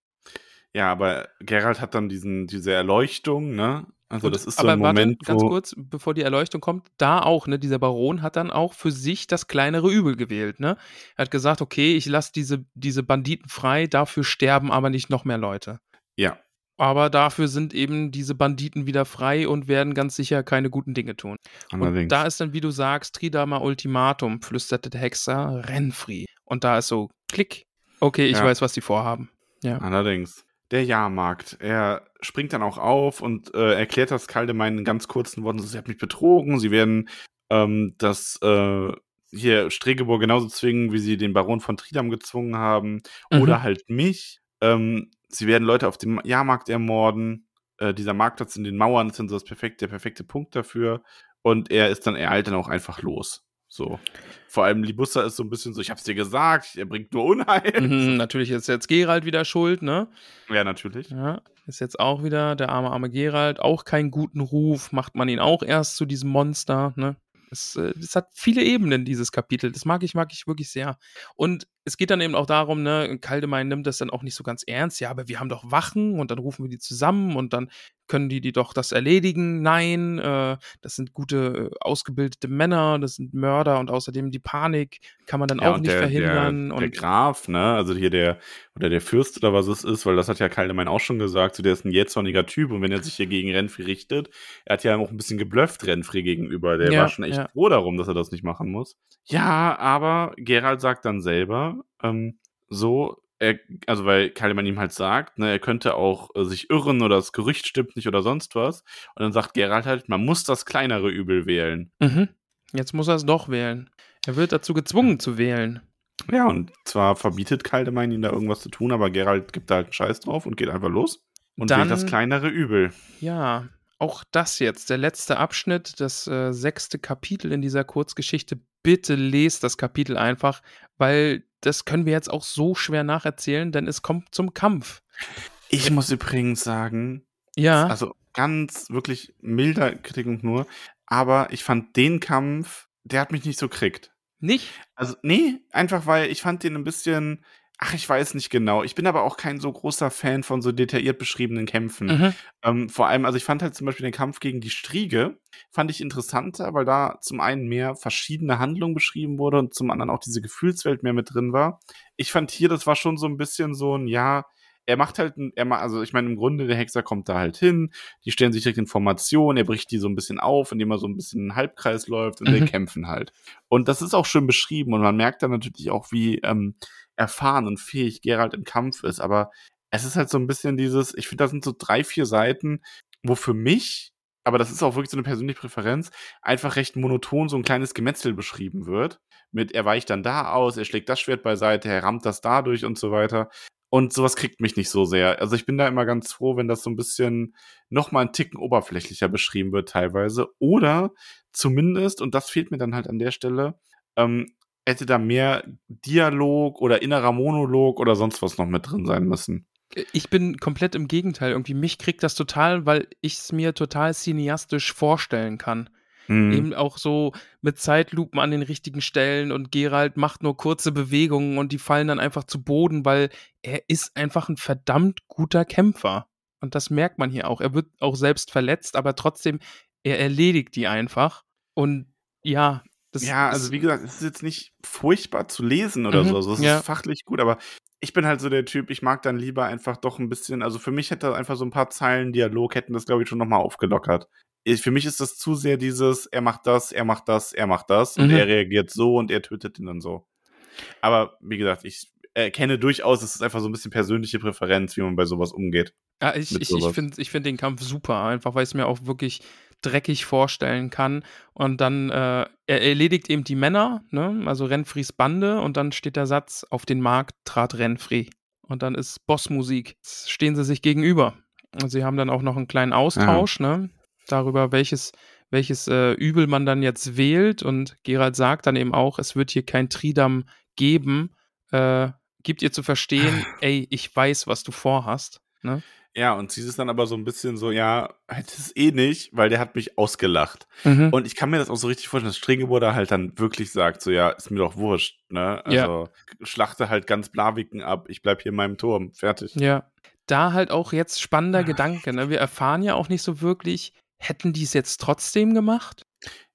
ja, aber Gerald hat dann diesen, diese Erleuchtung, ne? Also Und- das ist so aber ein warte, Moment, ganz wo kurz, bevor die Erleuchtung kommt, da auch, ne, dieser Baron hat dann auch für sich das kleinere Übel gewählt, ne? Er hat gesagt, okay, ich lasse diese, diese Banditen frei, dafür sterben aber nicht noch mehr Leute. ja, Aber dafür sind eben diese Banditen wieder frei und werden ganz sicher keine guten Dinge tun. Und allerdings. da ist dann, wie du sagst, Tridama Ultimatum, flüsterte der Hexer, Rennfree. Und da ist so, klick. Okay, ich Ja. weiß, was die vorhaben. Ja. Allerdings. Der Jahrmarkt. Er springt dann auch auf und äh, erklärt das Kaldemein in ganz kurzen Worten. Sie hat mich betrogen. Sie werden ähm, das äh, hier Stregebor genauso zwingen, wie sie den Baron von Tridam gezwungen haben. Mhm. Oder halt mich. Ähm, sie werden Leute auf dem Jahrmarkt ermorden. Äh, dieser Marktplatz in den Mauern ist dann so das perfekte, der perfekte Punkt dafür. Und er ist dann, er eilt dann auch einfach los. So. Vor allem Libussa ist so ein bisschen so, ich hab's dir gesagt, er bringt nur Unheil. Mhm, natürlich ist jetzt Gerald wieder schuld, ne? Ja, natürlich. Ja, ist jetzt auch wieder der arme, arme Gerald. Auch keinen guten Ruf, macht man ihn auch erst zu diesem Monster, ne? Es, äh, es hat viele Ebenen, dieses Kapitel. Das mag ich, mag ich wirklich sehr. Und es geht dann eben auch darum, ne, Kaldemein nimmt das dann auch nicht so ganz ernst. Ja, aber wir haben doch Wachen und dann rufen wir die zusammen und dann können die, die doch das erledigen. Nein, äh, das sind gute, äh, ausgebildete Männer, das sind Mörder und außerdem die Panik kann man dann Ja, auch nicht der, verhindern. Der, der Graf, ne, also hier der, oder der Fürst oder was es ist, weil das hat ja Kaldemein auch schon gesagt, so der ist ein jähzorniger Typ und wenn er sich hier gegen Renfri richtet, er hat ja auch ein bisschen geblufft Renfri gegenüber, der Ja, war schon echt ja. froh darum, dass er das nicht machen muss. Ja, aber Gerald sagt dann selber, ähm, so, er, also weil Kaldemein ihm halt sagt, ne, er könnte auch äh, sich irren oder das Gerücht stimmt nicht oder sonst was und dann sagt Gerald halt, man muss das kleinere Übel wählen. Mhm. Jetzt muss er es doch wählen. Er wird dazu gezwungen zu wählen. Ja, und zwar verbietet Kaldemein ihm da irgendwas zu tun, aber Gerald gibt da halt einen Scheiß drauf und geht einfach los und Dann- wählt das kleinere Übel. Ja, auch das jetzt, der letzte Abschnitt, das äh, sechste Kapitel in dieser Kurzgeschichte. Bitte lest das Kapitel einfach, weil das können wir jetzt auch so schwer nacherzählen, denn es kommt zum Kampf. Ich muss übrigens sagen, Ja, also ganz wirklich milder Kritikpunkt nur, aber ich fand den Kampf, der hat mich nicht so kriegt. nicht? Also, nee, einfach weil ich fand den ein bisschen, ach, ich weiß nicht genau. Ich bin aber auch kein so großer Fan von so detailliert beschriebenen Kämpfen. Mhm. Ähm, vor allem, also ich fand halt zum Beispiel den Kampf gegen die Striege, fand ich interessanter, weil da zum einen mehr verschiedene Handlungen beschrieben wurde und zum anderen auch diese Gefühlswelt mehr mit drin war. Ich fand hier, das war schon so ein bisschen so ein, ja, er macht halt, er macht, also ich meine, im Grunde, der Hexer kommt da halt hin, die stellen sich direkt in Formation, er bricht die so ein bisschen auf, indem er so ein bisschen einen Halbkreis läuft und mhm. die kämpfen halt. Und das ist auch schön beschrieben und man merkt dann natürlich auch, wie ähm, erfahren und fähig Gerald im Kampf ist, aber es ist halt so ein bisschen dieses, ich finde, da sind so drei, vier Seiten, wo für mich, aber das ist auch wirklich so eine persönliche Präferenz, einfach recht monoton so ein kleines Gemetzel beschrieben wird. Mit, er weicht dann da aus, er schlägt das Schwert beiseite, er rammt das dadurch und so weiter. Und sowas kriegt mich nicht so sehr. Also ich bin da immer ganz froh, wenn das so ein bisschen nochmal einen Ticken oberflächlicher beschrieben wird teilweise. Oder zumindest, und das fehlt mir dann halt an der Stelle, ähm, hätte da mehr Dialog oder innerer Monolog oder sonst was noch mit drin sein müssen. Ich bin komplett im Gegenteil. Irgendwie mich kriegt das total, weil ich es mir total cineastisch vorstellen kann. Mhm. Eben auch so mit Zeitlupen an den richtigen Stellen und Gerald macht nur kurze Bewegungen und die fallen dann einfach zu Boden, weil er ist einfach ein verdammt guter Kämpfer. Und das merkt man hier auch. Er wird auch selbst verletzt, aber trotzdem, er erledigt die einfach. Und ja, das Ja, also wie gesagt, es ist jetzt nicht furchtbar zu lesen oder mhm, so. Also es ja. ist fachlich gut, aber ich bin halt so der Typ, ich mag dann lieber einfach doch ein bisschen, also für mich hätte einfach so ein paar Zeilen Dialog hätten das, glaube ich, schon nochmal aufgelockert für mich ist das zu sehr dieses, er macht das, er macht das, er macht das mhm. und er reagiert so und er tötet ihn dann so. Aber wie gesagt, ich erkenne durchaus, es ist einfach so ein bisschen persönliche Präferenz, wie man bei sowas umgeht. Ja, ich, ich, ich finde ich find den Kampf super, einfach weil ich es mir auch wirklich dreckig vorstellen kann. Und dann, äh, er erledigt eben die Männer, ne? also Renfries Bande, und dann steht der Satz, auf den Markt trat Renfri. Und dann ist Bossmusik. Stehen sie sich gegenüber. Und sie haben dann auch noch einen kleinen Austausch, ja. ne? darüber, welches, welches äh, Übel man dann jetzt wählt. Und Gerald sagt dann eben auch, es wird hier kein Tridam geben. Äh, gibt ihr zu verstehen, ey, ich weiß, was du vorhast. Ne? Ja, und sie ist dann aber so ein bisschen so, ja, hätte es eh nicht, weil der hat mich ausgelacht. Mhm. Und ich kann mir das auch so richtig vorstellen, dass Strengebur halt dann wirklich sagt, so, ja, ist mir doch wurscht, ne? Also, ja. schlachte halt ganz Blaviken ab, ich bleib hier in meinem Turm, fertig. Ja. Da halt auch jetzt spannender Gedanke, ne? Wir erfahren ja auch nicht so wirklich, Hätten die es jetzt trotzdem gemacht?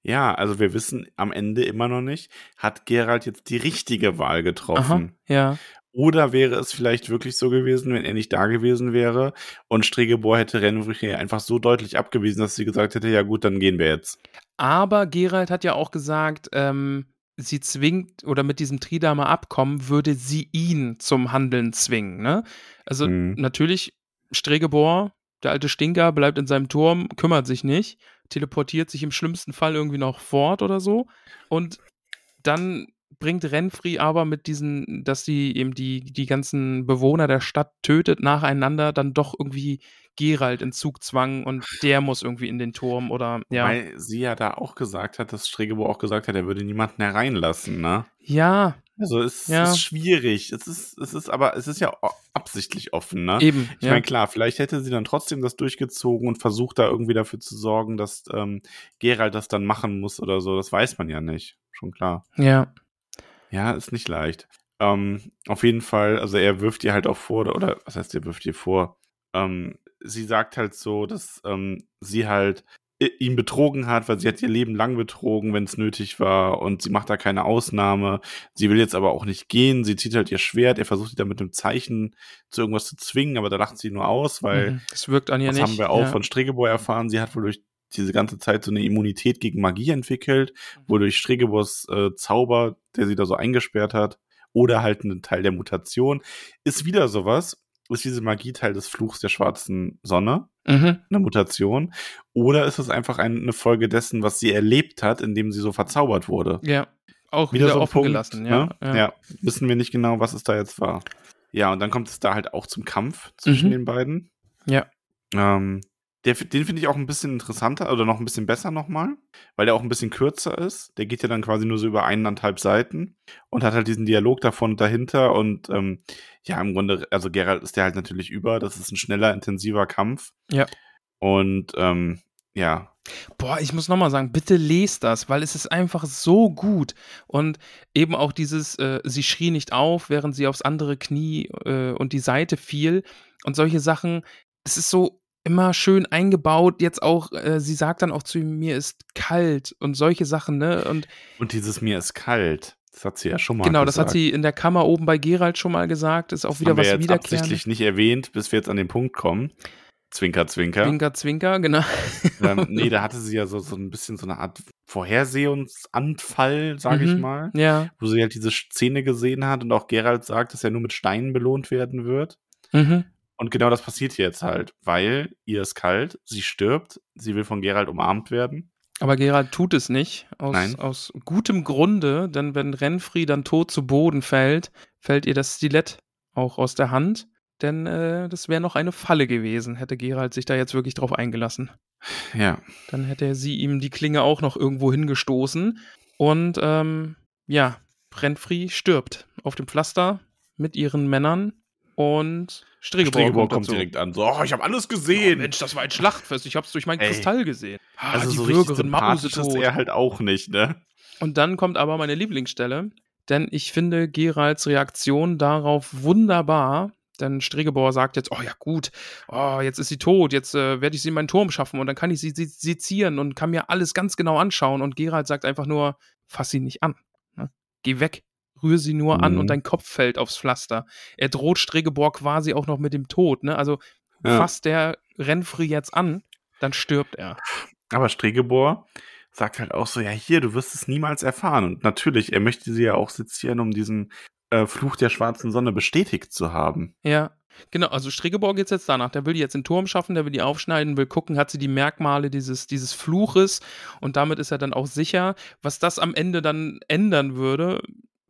Ja, also wir wissen am Ende immer noch nicht, hat Gerald jetzt die richtige Wahl getroffen? Aha, ja. Oder wäre es vielleicht wirklich so gewesen, wenn er nicht da gewesen wäre und Stregebor hätte Renfrier einfach so deutlich abgewiesen, dass sie gesagt hätte, ja gut, dann gehen wir jetzt. Aber Gerald hat ja auch gesagt, ähm, sie zwingt oder mit diesem Tridamer Abkommen würde sie ihn zum Handeln zwingen. Ne? Also mhm. natürlich, Stregebor der alte Stinker bleibt in seinem Turm, kümmert sich nicht, teleportiert sich im schlimmsten Fall irgendwie noch fort oder so. Und dann bringt Renfri aber mit diesen, dass sie eben die, die ganzen Bewohner der Stadt tötet, nacheinander dann doch irgendwie Gerald in Zugzwang und der muss irgendwie in den Turm oder ja. Weil sie ja da auch gesagt hat, dass Stregebo auch gesagt hat, er würde niemanden hereinlassen, ne? Ja. Also es ja. ist schwierig. Es ist, es ist aber, es ist ja absichtlich offen, ne? Eben. Ich ja. meine, klar, vielleicht hätte sie dann trotzdem das durchgezogen und versucht da irgendwie dafür zu sorgen, dass ähm, Gerald das dann machen muss oder so. Das weiß man ja nicht. Schon klar. Ja. Ja, ist nicht leicht. Ähm, auf jeden Fall, also er wirft ihr halt auch vor, oder, oder was heißt, er wirft ihr vor? Ähm, sie sagt halt so, dass ähm, sie halt ihn betrogen hat, weil sie hat ihr Leben lang betrogen, wenn es nötig war und sie macht da keine Ausnahme. Sie will jetzt aber auch nicht gehen, sie zieht halt ihr Schwert, er versucht sie da mit einem Zeichen zu irgendwas zu zwingen, aber da lacht sie nur aus, weil es mhm, wirkt an ihr das nicht. haben wir auch ja. von Stregebor erfahren, sie hat wohl durch diese ganze Zeit so eine Immunität gegen Magie entwickelt, mhm. wodurch Stregebors äh, Zauber, der sie da so eingesperrt hat, oder halt ein Teil der Mutation, ist wieder sowas, ist diese Magie Teil des Fluchs der schwarzen Sonne, mhm. eine Mutation, oder ist es einfach eine Folge dessen, was sie erlebt hat, indem sie so verzaubert wurde? Ja, auch wieder, wieder so offen Punkt, gelassen, ja, ne? ja. ja. wissen wir nicht genau, was es da jetzt war. Ja, und dann kommt es da halt auch zum Kampf zwischen mhm. den beiden. Ja. Ähm, der, den finde ich auch ein bisschen interessanter oder noch ein bisschen besser nochmal, weil der auch ein bisschen kürzer ist. Der geht ja dann quasi nur so über eineinhalb Seiten und hat halt diesen Dialog davon und dahinter. Und ähm, ja, im Grunde, also Gerald ist der halt natürlich über. Das ist ein schneller, intensiver Kampf. Ja. Und ähm, ja. Boah, ich muss nochmal sagen, bitte lest das, weil es ist einfach so gut. Und eben auch dieses, äh, sie schrie nicht auf, während sie aufs andere Knie äh, und die Seite fiel. Und solche Sachen, es ist so immer schön eingebaut. Jetzt auch, äh, sie sagt dann auch zu ihm, mir ist kalt und solche Sachen, ne? Und, und dieses mir ist kalt. Das hat sie ja schon mal Genau, gesagt. das hat sie in der Kammer oben bei Gerald schon mal gesagt. Ist auch wieder was wiederkehrendes. absichtlich nicht erwähnt, bis wir jetzt an den Punkt kommen. Zwinker, zwinker. Zwinker, zwinker, genau. ähm, nee, da hatte sie ja so, so ein bisschen so eine Art Vorhersehungsanfall, sage ich Mhm. mal, Ja. wo sie halt diese Szene gesehen hat und auch Gerald sagt, dass er nur mit Steinen belohnt werden wird. Mhm. Und genau das passiert jetzt halt, weil ihr ist kalt, sie stirbt, sie will von Gerald umarmt werden. Aber Gerald tut es nicht. Aus, Nein. aus gutem Grunde, denn wenn Renfri dann tot zu Boden fällt, fällt ihr das Stilett auch aus der Hand. Denn äh, das wäre noch eine Falle gewesen, hätte Gerald sich da jetzt wirklich drauf eingelassen. Ja, Dann hätte sie ihm die Klinge auch noch irgendwo hingestoßen. Und ähm, ja, Renfri stirbt auf dem Pflaster mit ihren Männern und Stregeborg, Stregeborg kommt, kommt direkt an. So, oh, ich habe alles Oh, gesehen. Mensch, das war ein Schlachtfest. Ich hab's durch mein Ey. Kristall gesehen. Ah, also die so Bürgerin ist tot. er halt auch nicht, ne? Und dann kommt aber meine Lieblingsstelle, denn ich finde Geralds Reaktion darauf wunderbar. Denn Stregebauer sagt jetzt, oh ja gut, oh, jetzt ist sie tot, jetzt äh, werde ich sie in meinen Turm schaffen und dann kann ich sie se- sezieren und kann mir alles ganz genau anschauen. Und Gerald sagt einfach nur, fass sie nicht an. Ne? Geh weg, rühr sie nur an Mhm. und dein Kopf fällt aufs Pflaster. Er droht Stregebauer quasi auch noch mit dem Tod. Ne? Also Ja. fasst der Renfri jetzt an, dann stirbt er. Aber Stregebor sagt halt auch so, ja hier, du wirst es niemals erfahren. Und natürlich, er möchte sie ja auch sezieren, um diesen äh, Fluch der schwarzen Sonne bestätigt zu haben. Ja, genau. Also Stregeborg geht's jetzt danach. Der will die jetzt den Turm schaffen, der will die aufschneiden, will gucken, hat sie die Merkmale dieses, dieses Fluches und damit ist er dann auch sicher. Was das am Ende dann ändern würde,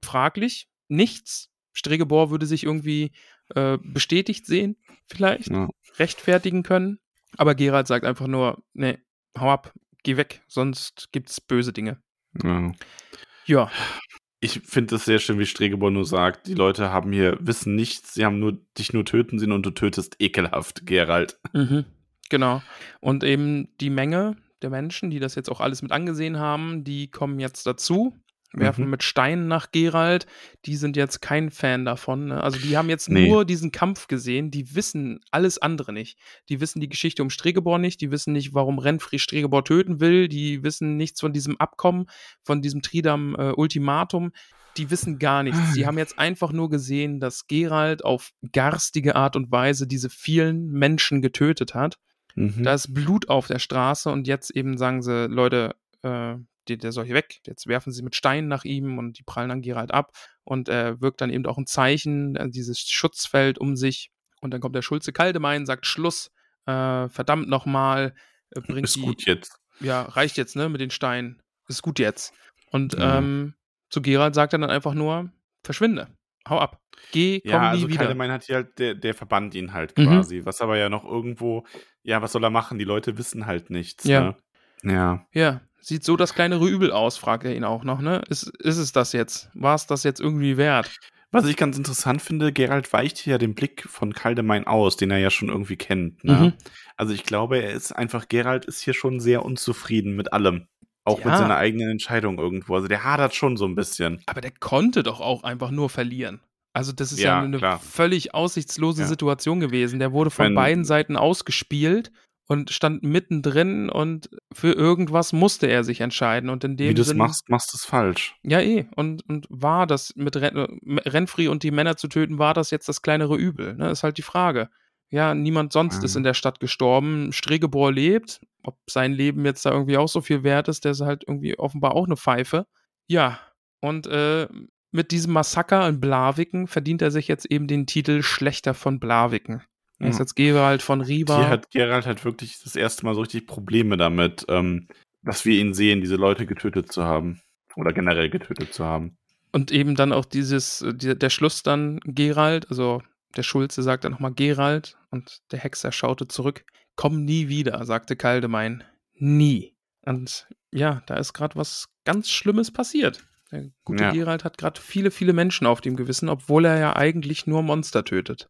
fraglich. Nichts. Stregebor würde sich irgendwie äh, bestätigt sehen, vielleicht, Ja. rechtfertigen können. Aber Gerald sagt einfach nur, nee, hau ab, geh weg, sonst gibt's böse Dinge. Ja. Ja, Ich finde es sehr schön, wie Stregebor nur sagt, die Leute haben hier, wissen nichts, sie haben nur dich nur töten sehen und du tötest ekelhaft, Gerald. Mhm, genau. Und eben die Menge der Menschen, die das jetzt auch alles mit angesehen haben, die kommen jetzt dazu, werfen Mhm. mit Steinen nach Gerald. Die sind jetzt kein Fan davon. Ne? Also die haben jetzt Nee. nur diesen Kampf gesehen, die wissen alles andere nicht. Die wissen die Geschichte um Stregebor nicht, die wissen nicht, warum Renfri Stregebor töten will, die wissen nichts von diesem Abkommen, von diesem Tridam-Ultimatum. die wissen gar nichts. Die haben jetzt einfach nur gesehen, dass Gerald auf garstige Art und Weise diese vielen Menschen getötet hat. Mhm. Da ist Blut auf der Straße und jetzt eben sagen sie, Leute, äh, der, der soll hier weg. Jetzt werfen sie mit Steinen nach ihm und die prallen dann Gerald ab und er wirkt dann eben auch ein Zeichen, äh, dieses Schutzfeld um sich. Und dann kommt der Schulze Kaldemein, sagt Schluss, äh, verdammt nochmal, äh, bringt ist die, gut jetzt. ja, reicht jetzt, ne, mit den Steinen. Ist gut jetzt. Und Ja. ähm, zu Gerald sagt er dann einfach nur, verschwinde, hau ab, geh, komm Ja, nie also wieder. Kaldemein hat hier halt, der, der verbannt ihn halt Mhm. quasi. Was aber ja noch irgendwo, ja, was soll er machen? Die Leute wissen halt nichts. Ja. Ne? Ja. Ja, sieht so das kleinere Übel aus, fragt er ihn auch noch, ne? Ist, ist es das jetzt? War es das jetzt irgendwie wert? Was ich ganz interessant finde, Gerald weicht hier ja den Blick von Kaldemein aus, den er ja schon irgendwie kennt. Ne? Mhm. Also ich glaube, er ist einfach, Gerald ist hier schon sehr unzufrieden mit allem. Auch Ja. mit seiner eigenen Entscheidung irgendwo. Also der hadert schon so ein bisschen. Aber der konnte doch auch einfach nur verlieren. Also das ist ja, Ja, eine klar. völlig aussichtslose. Situation gewesen. Der wurde von Wenn- beiden Seiten ausgespielt und stand mittendrin und für irgendwas musste er sich entscheiden. Und in dem Wie du es machst, machst du es falsch. Ja, eh. Und, und war das mit Ren äh, Renfri und die Männer zu töten, war das jetzt das kleinere Übel? Ne? Ist halt die Frage. Ja, niemand sonst Ja. ist in der Stadt gestorben. Stregebor lebt. Ob sein Leben jetzt da irgendwie auch so viel wert ist, der ist halt irgendwie offenbar auch eine Pfeife. Ja, und äh, mit diesem Massaker in Blaviken verdient er sich jetzt eben den Titel Schlechter von Blaviken. Er ist jetzt Gerald von Riva. Hier hat Gerald halt wirklich das erste Mal so richtig Probleme damit, ähm, dass wir ihn sehen, diese Leute getötet zu haben. Oder generell getötet zu haben. Und eben dann auch dieses, äh, die, der Schluss dann Gerald, also der Schulze sagt dann nochmal Gerald und der Hexer schaute zurück. Komm nie wieder, sagte Kaldemein. Nie. Und ja, da ist gerade was ganz Schlimmes passiert. Der gute Ja. Gerald hat gerade viele, viele Menschen auf dem Gewissen, obwohl er ja eigentlich nur Monster tötet.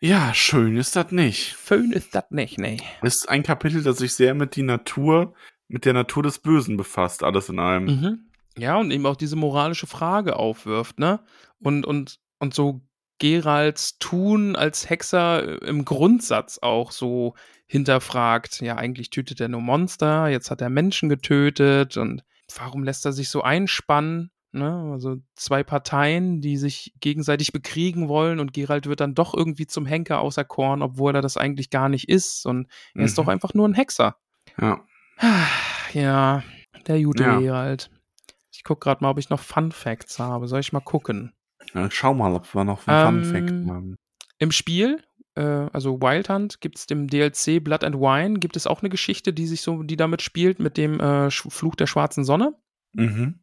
Ja, schön ist das nicht. Schön ist das nicht, nee. Ist ein Kapitel, das sich sehr mit die Natur, mit der Natur des Bösen befasst, alles in allem. Mhm. Ja, und eben auch diese moralische Frage aufwirft, ne? Und, und, und so Geralds Tun als Hexer im Grundsatz auch so hinterfragt. Ja, eigentlich tötet er nur Monster, jetzt hat er Menschen getötet und warum lässt er sich so einspannen? Ne? Also zwei Parteien, die sich gegenseitig bekriegen wollen und Geralt wird dann doch irgendwie zum Henker außer Korn, obwohl er das eigentlich gar nicht ist. Und er mhm. ist doch mhm. einfach nur ein Hexer. Ja. Ja, der gute ja. Geralt. Ich gucke gerade mal, ob ich noch Fun Facts habe. Soll ich mal gucken? Ja, schau mal, ob wir noch einen ähm, Fun Fact haben. Im Spiel, äh, also Wild Hunt, gibt es dem DLC Blood and Wine, gibt es auch eine Geschichte, die sich so, die damit spielt, mit dem äh, Fluch der schwarzen Sonne. Mhm.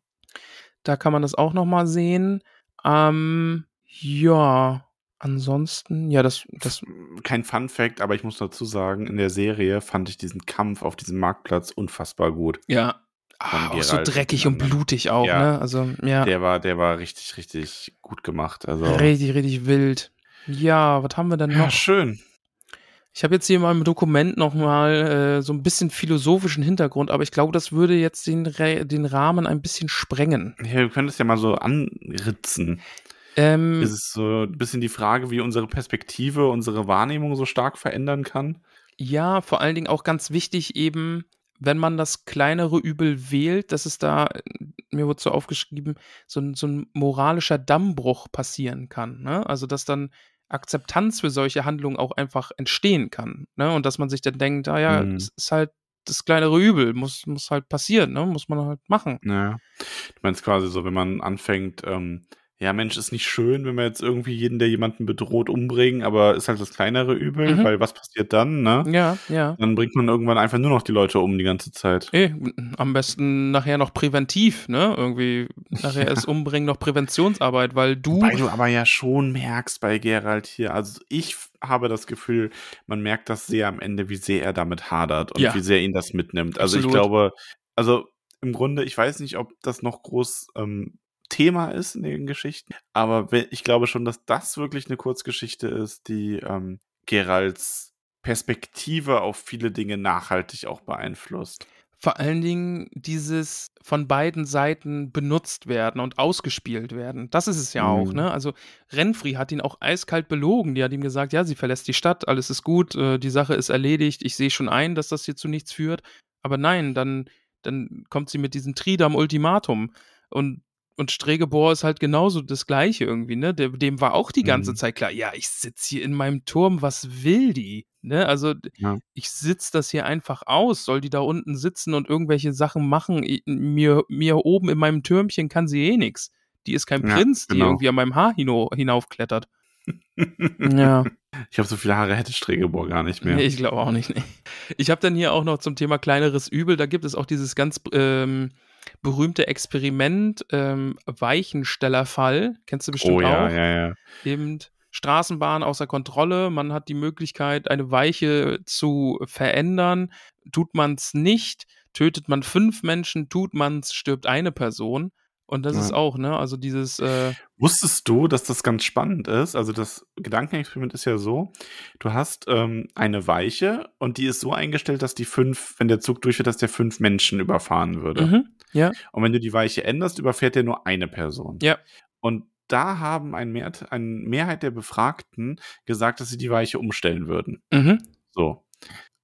Da kann man das auch noch mal sehen. Ähm, ja, ansonsten, ja, das, das. Kein Fun Fact, aber ich muss dazu sagen, in der Serie fand ich diesen Kampf auf diesem Marktplatz unfassbar gut. Ja. Ah, auch so dreckig und blutig auch, ja, ne? Also, ja. Der war, der war richtig, richtig gut gemacht. Also. Richtig, richtig wild. Ja, was haben wir denn noch? Ja, schön. Ich habe jetzt hier in meinem Dokument nochmal äh, so ein bisschen philosophischen Hintergrund, aber ich glaube, das würde jetzt den, den Rahmen ein bisschen sprengen. Ja, wir können das ja mal so anritzen. Ähm, ist es so ein bisschen die Frage, wie unsere Perspektive, unsere Wahrnehmung so stark verändern kann? Ja, vor allen Dingen auch ganz wichtig eben, wenn man das kleinere Übel wählt, dass es da, mir wurde so aufgeschrieben, so ein, so ein moralischer Dammbruch passieren kann. Ne? Also, dass dann Akzeptanz für solche Handlungen auch einfach entstehen kann. Ne? Und dass man sich dann denkt, ah ja, mhm. es ist halt das kleinere Übel, muss, muss halt passieren, ne? muss man halt machen. Ja. Du meinst quasi so, wenn man anfängt, ähm, ja, Mensch, ist nicht schön, wenn wir jetzt irgendwie jeden, der jemanden bedroht, umbringen, aber ist halt das kleinere Übel, mhm. weil was passiert dann, ne? Ja, ja. Dann bringt man irgendwann einfach nur noch die Leute um die ganze Zeit. Eh, am besten nachher noch präventiv, ne? Irgendwie nachher ist Umbringen noch Präventionsarbeit, weil du. Weil du aber ja schon merkst bei Gerald hier, also ich habe das Gefühl, man merkt das sehr am Ende, wie sehr er damit hadert und ja. wie sehr ihn das mitnimmt. Also Absolut. ich glaube, also im Grunde, ich weiß nicht, ob das noch groß ähm, Thema ist in den Geschichten. Aber ich glaube schon, dass das wirklich eine Kurzgeschichte ist, die ähm, Geralds Perspektive auf viele Dinge nachhaltig auch beeinflusst. Vor allen Dingen dieses von beiden Seiten benutzt werden und ausgespielt werden. Das ist es ja mhm. auch, ne? Also Renfri hat ihn auch eiskalt belogen. Die hat ihm gesagt, ja, sie verlässt die Stadt, alles ist gut, äh, die Sache ist erledigt, ich sehe schon ein, dass das hier zu nichts führt. Aber nein, dann, dann kommt sie mit diesem Tridam-Ultimatum. Und und Stregebor ist halt genauso das Gleiche irgendwie, ne? dem war auch die ganze mhm. Zeit klar, ja, ich sitze hier in meinem Turm, was will die? Ne? Also ja. ich sitze das hier einfach aus, soll die da unten sitzen und irgendwelche Sachen machen? Ich, mir, mir oben in meinem Türmchen kann sie eh nichts. Die ist kein ja, Prinz, genau. die irgendwie an meinem Haar hinaufklettert. ja. Ich habe so viele Haare hätte Stregebor gar nicht mehr. Nee, ich glaube auch nicht. Nee. Ich habe dann hier auch noch zum Thema kleineres Übel, da gibt es auch dieses ganz ähm, berühmte Experiment ähm, Weichenstellerfall. Kennst du bestimmt oh, ja, auch. Ja, ja. Eben Straßenbahn außer Kontrolle. Man hat die Möglichkeit, eine Weiche zu verändern. Tut man es nicht, tötet man fünf Menschen, tut man es, stirbt eine Person. Und das ja. ist auch, ne? Also dieses. Äh Wusstest du, dass das ganz spannend ist? Also das Gedankenexperiment ist ja so: Du hast ähm, eine Weiche und die ist so eingestellt, dass die fünf, wenn der Zug durchfährt, dass der fünf Menschen überfahren würde. Mhm. Ja. Und wenn du die Weiche änderst, überfährt der nur eine Person. Ja. Und da haben ein Mehr, eine Mehrheit der Befragten gesagt, dass sie die Weiche umstellen würden. Mhm. So.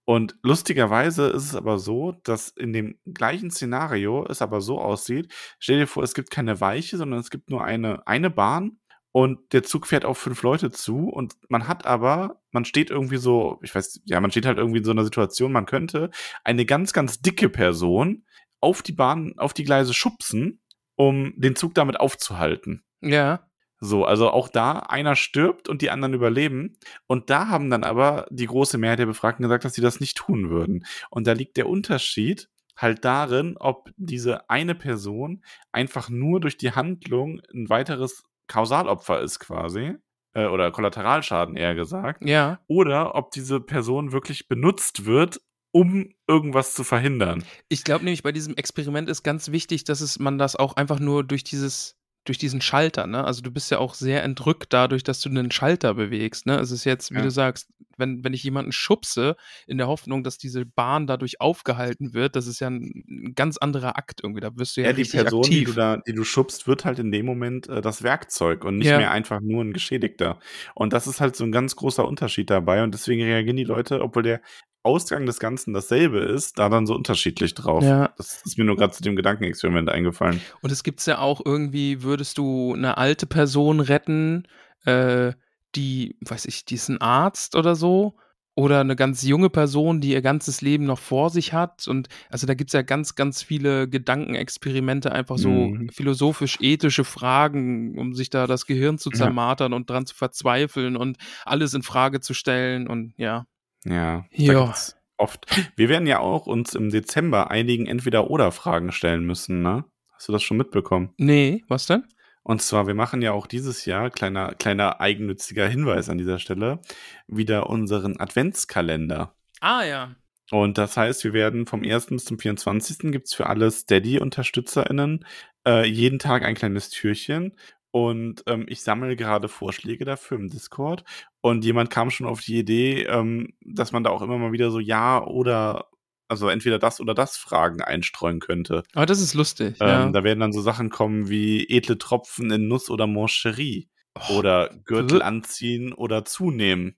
Und lustigerweise ist es aber so, dass in dem gleichen Szenario es aber so aussieht, stell dir vor, es gibt keine Weiche, sondern es gibt nur eine, eine Bahn und der Zug fährt auf fünf Leute zu und man hat aber, man steht irgendwie so, ich weiß, ja, man steht halt irgendwie in so einer Situation, man könnte eine ganz, ganz dicke Person auf die Bahn, auf die Gleise schubsen, um den Zug damit aufzuhalten. Ja. So, also auch da einer stirbt und die anderen überleben. Und da haben dann aber die große Mehrheit der Befragten gesagt, dass sie das nicht tun würden. Und da liegt der Unterschied halt darin, ob diese eine Person einfach nur durch die Handlung ein weiteres Kausalopfer ist quasi. Äh, oder Kollateralschaden eher gesagt. Ja. Oder ob diese Person wirklich benutzt wird, um irgendwas zu verhindern. Ich glaube nämlich, bei diesem Experiment ist ganz wichtig, dass es man das auch einfach nur durch dieses durch diesen Schalter, ne? Also du bist ja auch sehr entrückt dadurch, dass du einen Schalter bewegst, ne? Es ist jetzt, wie ja. du sagst, wenn, wenn ich jemanden schubse, in der Hoffnung, dass diese Bahn dadurch aufgehalten wird, das ist ja ein ganz anderer Akt irgendwie. Da wirst du ja, ja die Person, aktiv. die du da, die du schubst, wird halt in dem Moment äh, das Werkzeug und nicht ja. mehr einfach nur ein Geschädigter. Und das ist halt so ein ganz großer Unterschied dabei und deswegen reagieren die Leute, obwohl der Ausgang des Ganzen dasselbe ist, da dann so unterschiedlich drauf. Ja. Das ist mir nur gerade zu dem Gedankenexperiment eingefallen. Und es gibt ja auch irgendwie, würdest du eine alte Person retten, äh, die, weiß ich, die ist ein Arzt oder so, oder eine ganz junge Person, die ihr ganzes Leben noch vor sich hat. Und also da gibt es ja ganz, ganz viele Gedankenexperimente, einfach so Mhm. philosophisch-ethische Fragen, um sich da das Gehirn zu Ja. zermartern und dran zu verzweifeln und alles in Frage zu stellen. Und ja. Ja, Ja. oft. Wir werden ja auch uns im Dezember einigen Entweder-Oder-Fragen stellen müssen, ne? Hast du das schon mitbekommen? Nee, was denn? Und zwar, wir machen ja auch dieses Jahr, kleiner, kleiner eigennütziger Hinweis an dieser Stelle, wieder unseren Adventskalender. Ah ja. Und das heißt, wir werden vom 1. bis zum 24. gibt's für alle Steady-UnterstützerInnen äh, jeden Tag ein kleines Türchen. Und ähm, ich sammle gerade Vorschläge dafür im Discord. Und jemand kam schon auf die Idee, ähm, dass man da auch immer mal wieder so Ja oder, also entweder das oder das Fragen einstreuen könnte. Aber das ist lustig. Ähm, ja. Da werden dann so Sachen kommen wie edle Tropfen in Nuss oder Moncherie. Oh, Oder Gürtel anziehen oder zunehmen.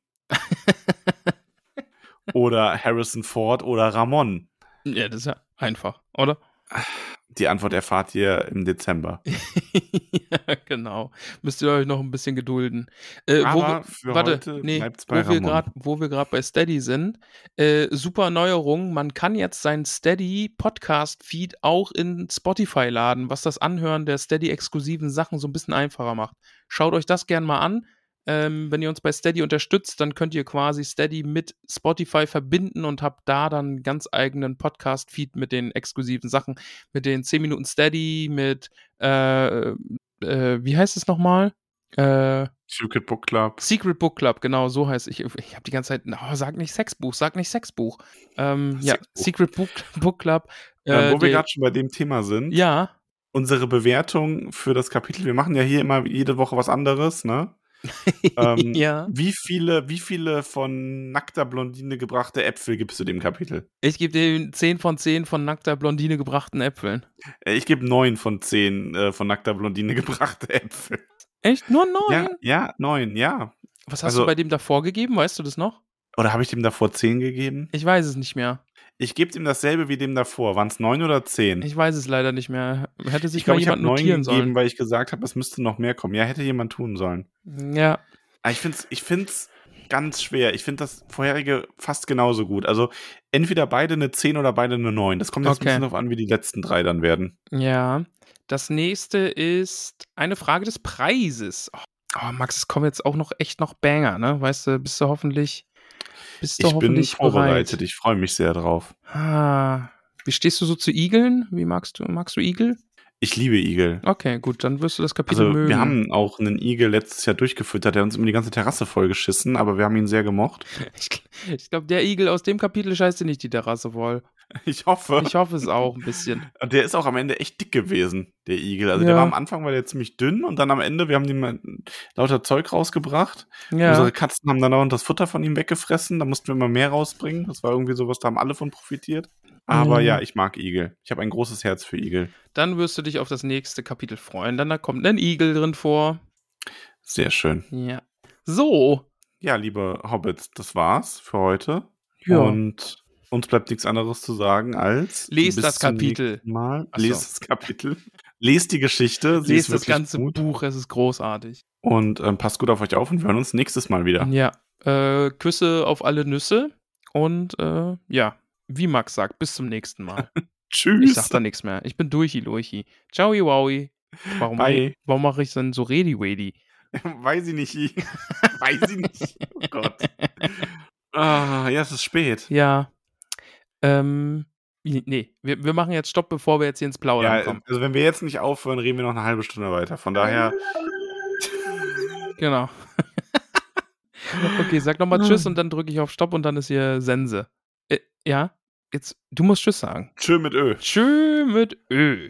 oder Harrison Ford oder Ramon. ja, das ist ja einfach, oder? Die Antwort erfahrt ihr im Dezember. ja, genau. Müsst ihr euch noch ein bisschen gedulden. Äh, wo Aber wir, warte, nee, wo bei wir grad, wo wir gerade bei Steady sind, äh, super Neuerung, man kann jetzt seinen Steady Podcast Feed auch in Spotify laden, was das Anhören der Steady exklusiven Sachen so ein bisschen einfacher macht. Schaut euch das gern mal an. Ähm, wenn ihr uns bei Steady unterstützt, dann könnt ihr quasi Steady mit Spotify verbinden und habt da dann einen ganz eigenen Podcast-Feed mit den exklusiven Sachen, mit den 10 Minuten Steady, mit, äh, äh, wie heißt es nochmal? Äh, Secret Book Club. Secret Book Club, genau, so heißt ich. Ich habe die ganze Zeit, oh, sag nicht Sexbuch, sag nicht Sexbuch. Ähm, ja. Secret Book, Book Club. Äh, wo wir gerade schon bei dem Thema sind. ja, Unsere Bewertung für das Kapitel. Wir machen ja hier immer jede Woche was anderes, ne? Ähm, ja. Wie viele, wie viele von nackter Blondine gebrachte Äpfel gibst du dem Kapitel? Ich gebe dem 10 von 10 von nackter Blondine gebrachten Äpfeln. Äh, Ich gebe neun von zehn äh, von nackter Blondine gebrachte Äpfel. Echt? Nur neun? Ja, ja, neun, ja. Was hast also- du bei dem davor gegeben? Weißt du das noch? Oder habe ich dem davor zehn gegeben? Ich weiß es nicht mehr. Ich gebe ihm dasselbe wie dem davor. Waren es neun oder zehn? Ich weiß es leider nicht mehr. Hätte sich Ich glaube, ich habe neun gegeben, sollen. weil ich gesagt habe, es müsste noch mehr kommen. Ja, hätte jemand tun sollen. Ja, Aber ich finde es ich find's ganz schwer. Ich finde das vorherige fast genauso gut. Also entweder beide eine 10 oder beide eine 9. Das kommt jetzt Okay. ein bisschen darauf an, wie die letzten drei dann werden. ja. Das nächste ist eine Frage des Preises. Oh, Max, es kommen jetzt auch noch echt noch Banger, ne? Weißt du, bist du hoffentlich, bist du Ich bin vorbereitet. bereit. Ich freue mich sehr drauf. Ah, wie stehst du so zu Igeln? Wie magst du, magst du Igel? Ich liebe Igel. Okay, gut, dann wirst du das Kapitel Also, mögen. wir haben auch einen Igel letztes Jahr durchgefüttert, der hat uns immer die ganze Terrasse vollgeschissen, aber wir haben ihn sehr gemocht. ich ich glaube, der Igel aus dem Kapitel scheißt dir nicht die Terrasse voll. Ich hoffe. Ich hoffe es auch ein bisschen. Und der ist auch am Ende echt dick gewesen, der Igel. Also Ja. der war am Anfang war der ziemlich dünn und dann am Ende, wir haben ihm lauter Zeug rausgebracht. Ja. Unsere Katzen haben dann dauernd das Futter von ihm weggefressen. Da mussten wir immer mehr rausbringen. Das war irgendwie sowas, da haben alle von profitiert. Aber Mhm. ja, ich mag Igel. Ich habe ein großes Herz für Igel. Dann wirst du dich auf das nächste Kapitel freuen. Dann da kommt ein Igel drin vor. Sehr schön. Ja. So. Ja, liebe Hobbits, das war's für heute. Ja. Und uns bleibt nichts anderes zu sagen als Lest das Kapitel. Mal. Ach so. Lest das Kapitel. Lest die Geschichte. Sie Lest das ganze gut. Buch, es ist großartig. Und ähm, passt gut auf euch auf und wir hören uns nächstes Mal wieder. Ja. Äh, Küsse auf alle Nüsse. Und äh, ja, wie Max sagt, bis zum nächsten Mal. Tschüss. Ich sag da nichts mehr. Ich bin durchi, Lurchi. Ciao, wowi. Warum, Bye. warum mache ich denn so redi wedi? Weiß ich nicht. Weiß ich nicht. Oh Gott. Ah, ja, es ist spät. Ja. Ähm, nee, wir, wir machen jetzt Stopp, bevor wir jetzt hier ins Plaudern Ja, kommen. also wenn wir jetzt nicht aufhören, reden wir noch eine halbe Stunde weiter. Von daher, Genau. okay, sag nochmal Tschüss und dann drücke ich auf Stopp und dann ist hier Sense. Äh, ja, jetzt, du musst Tschüss sagen. tschö mit Ö. Tschö mit Ö.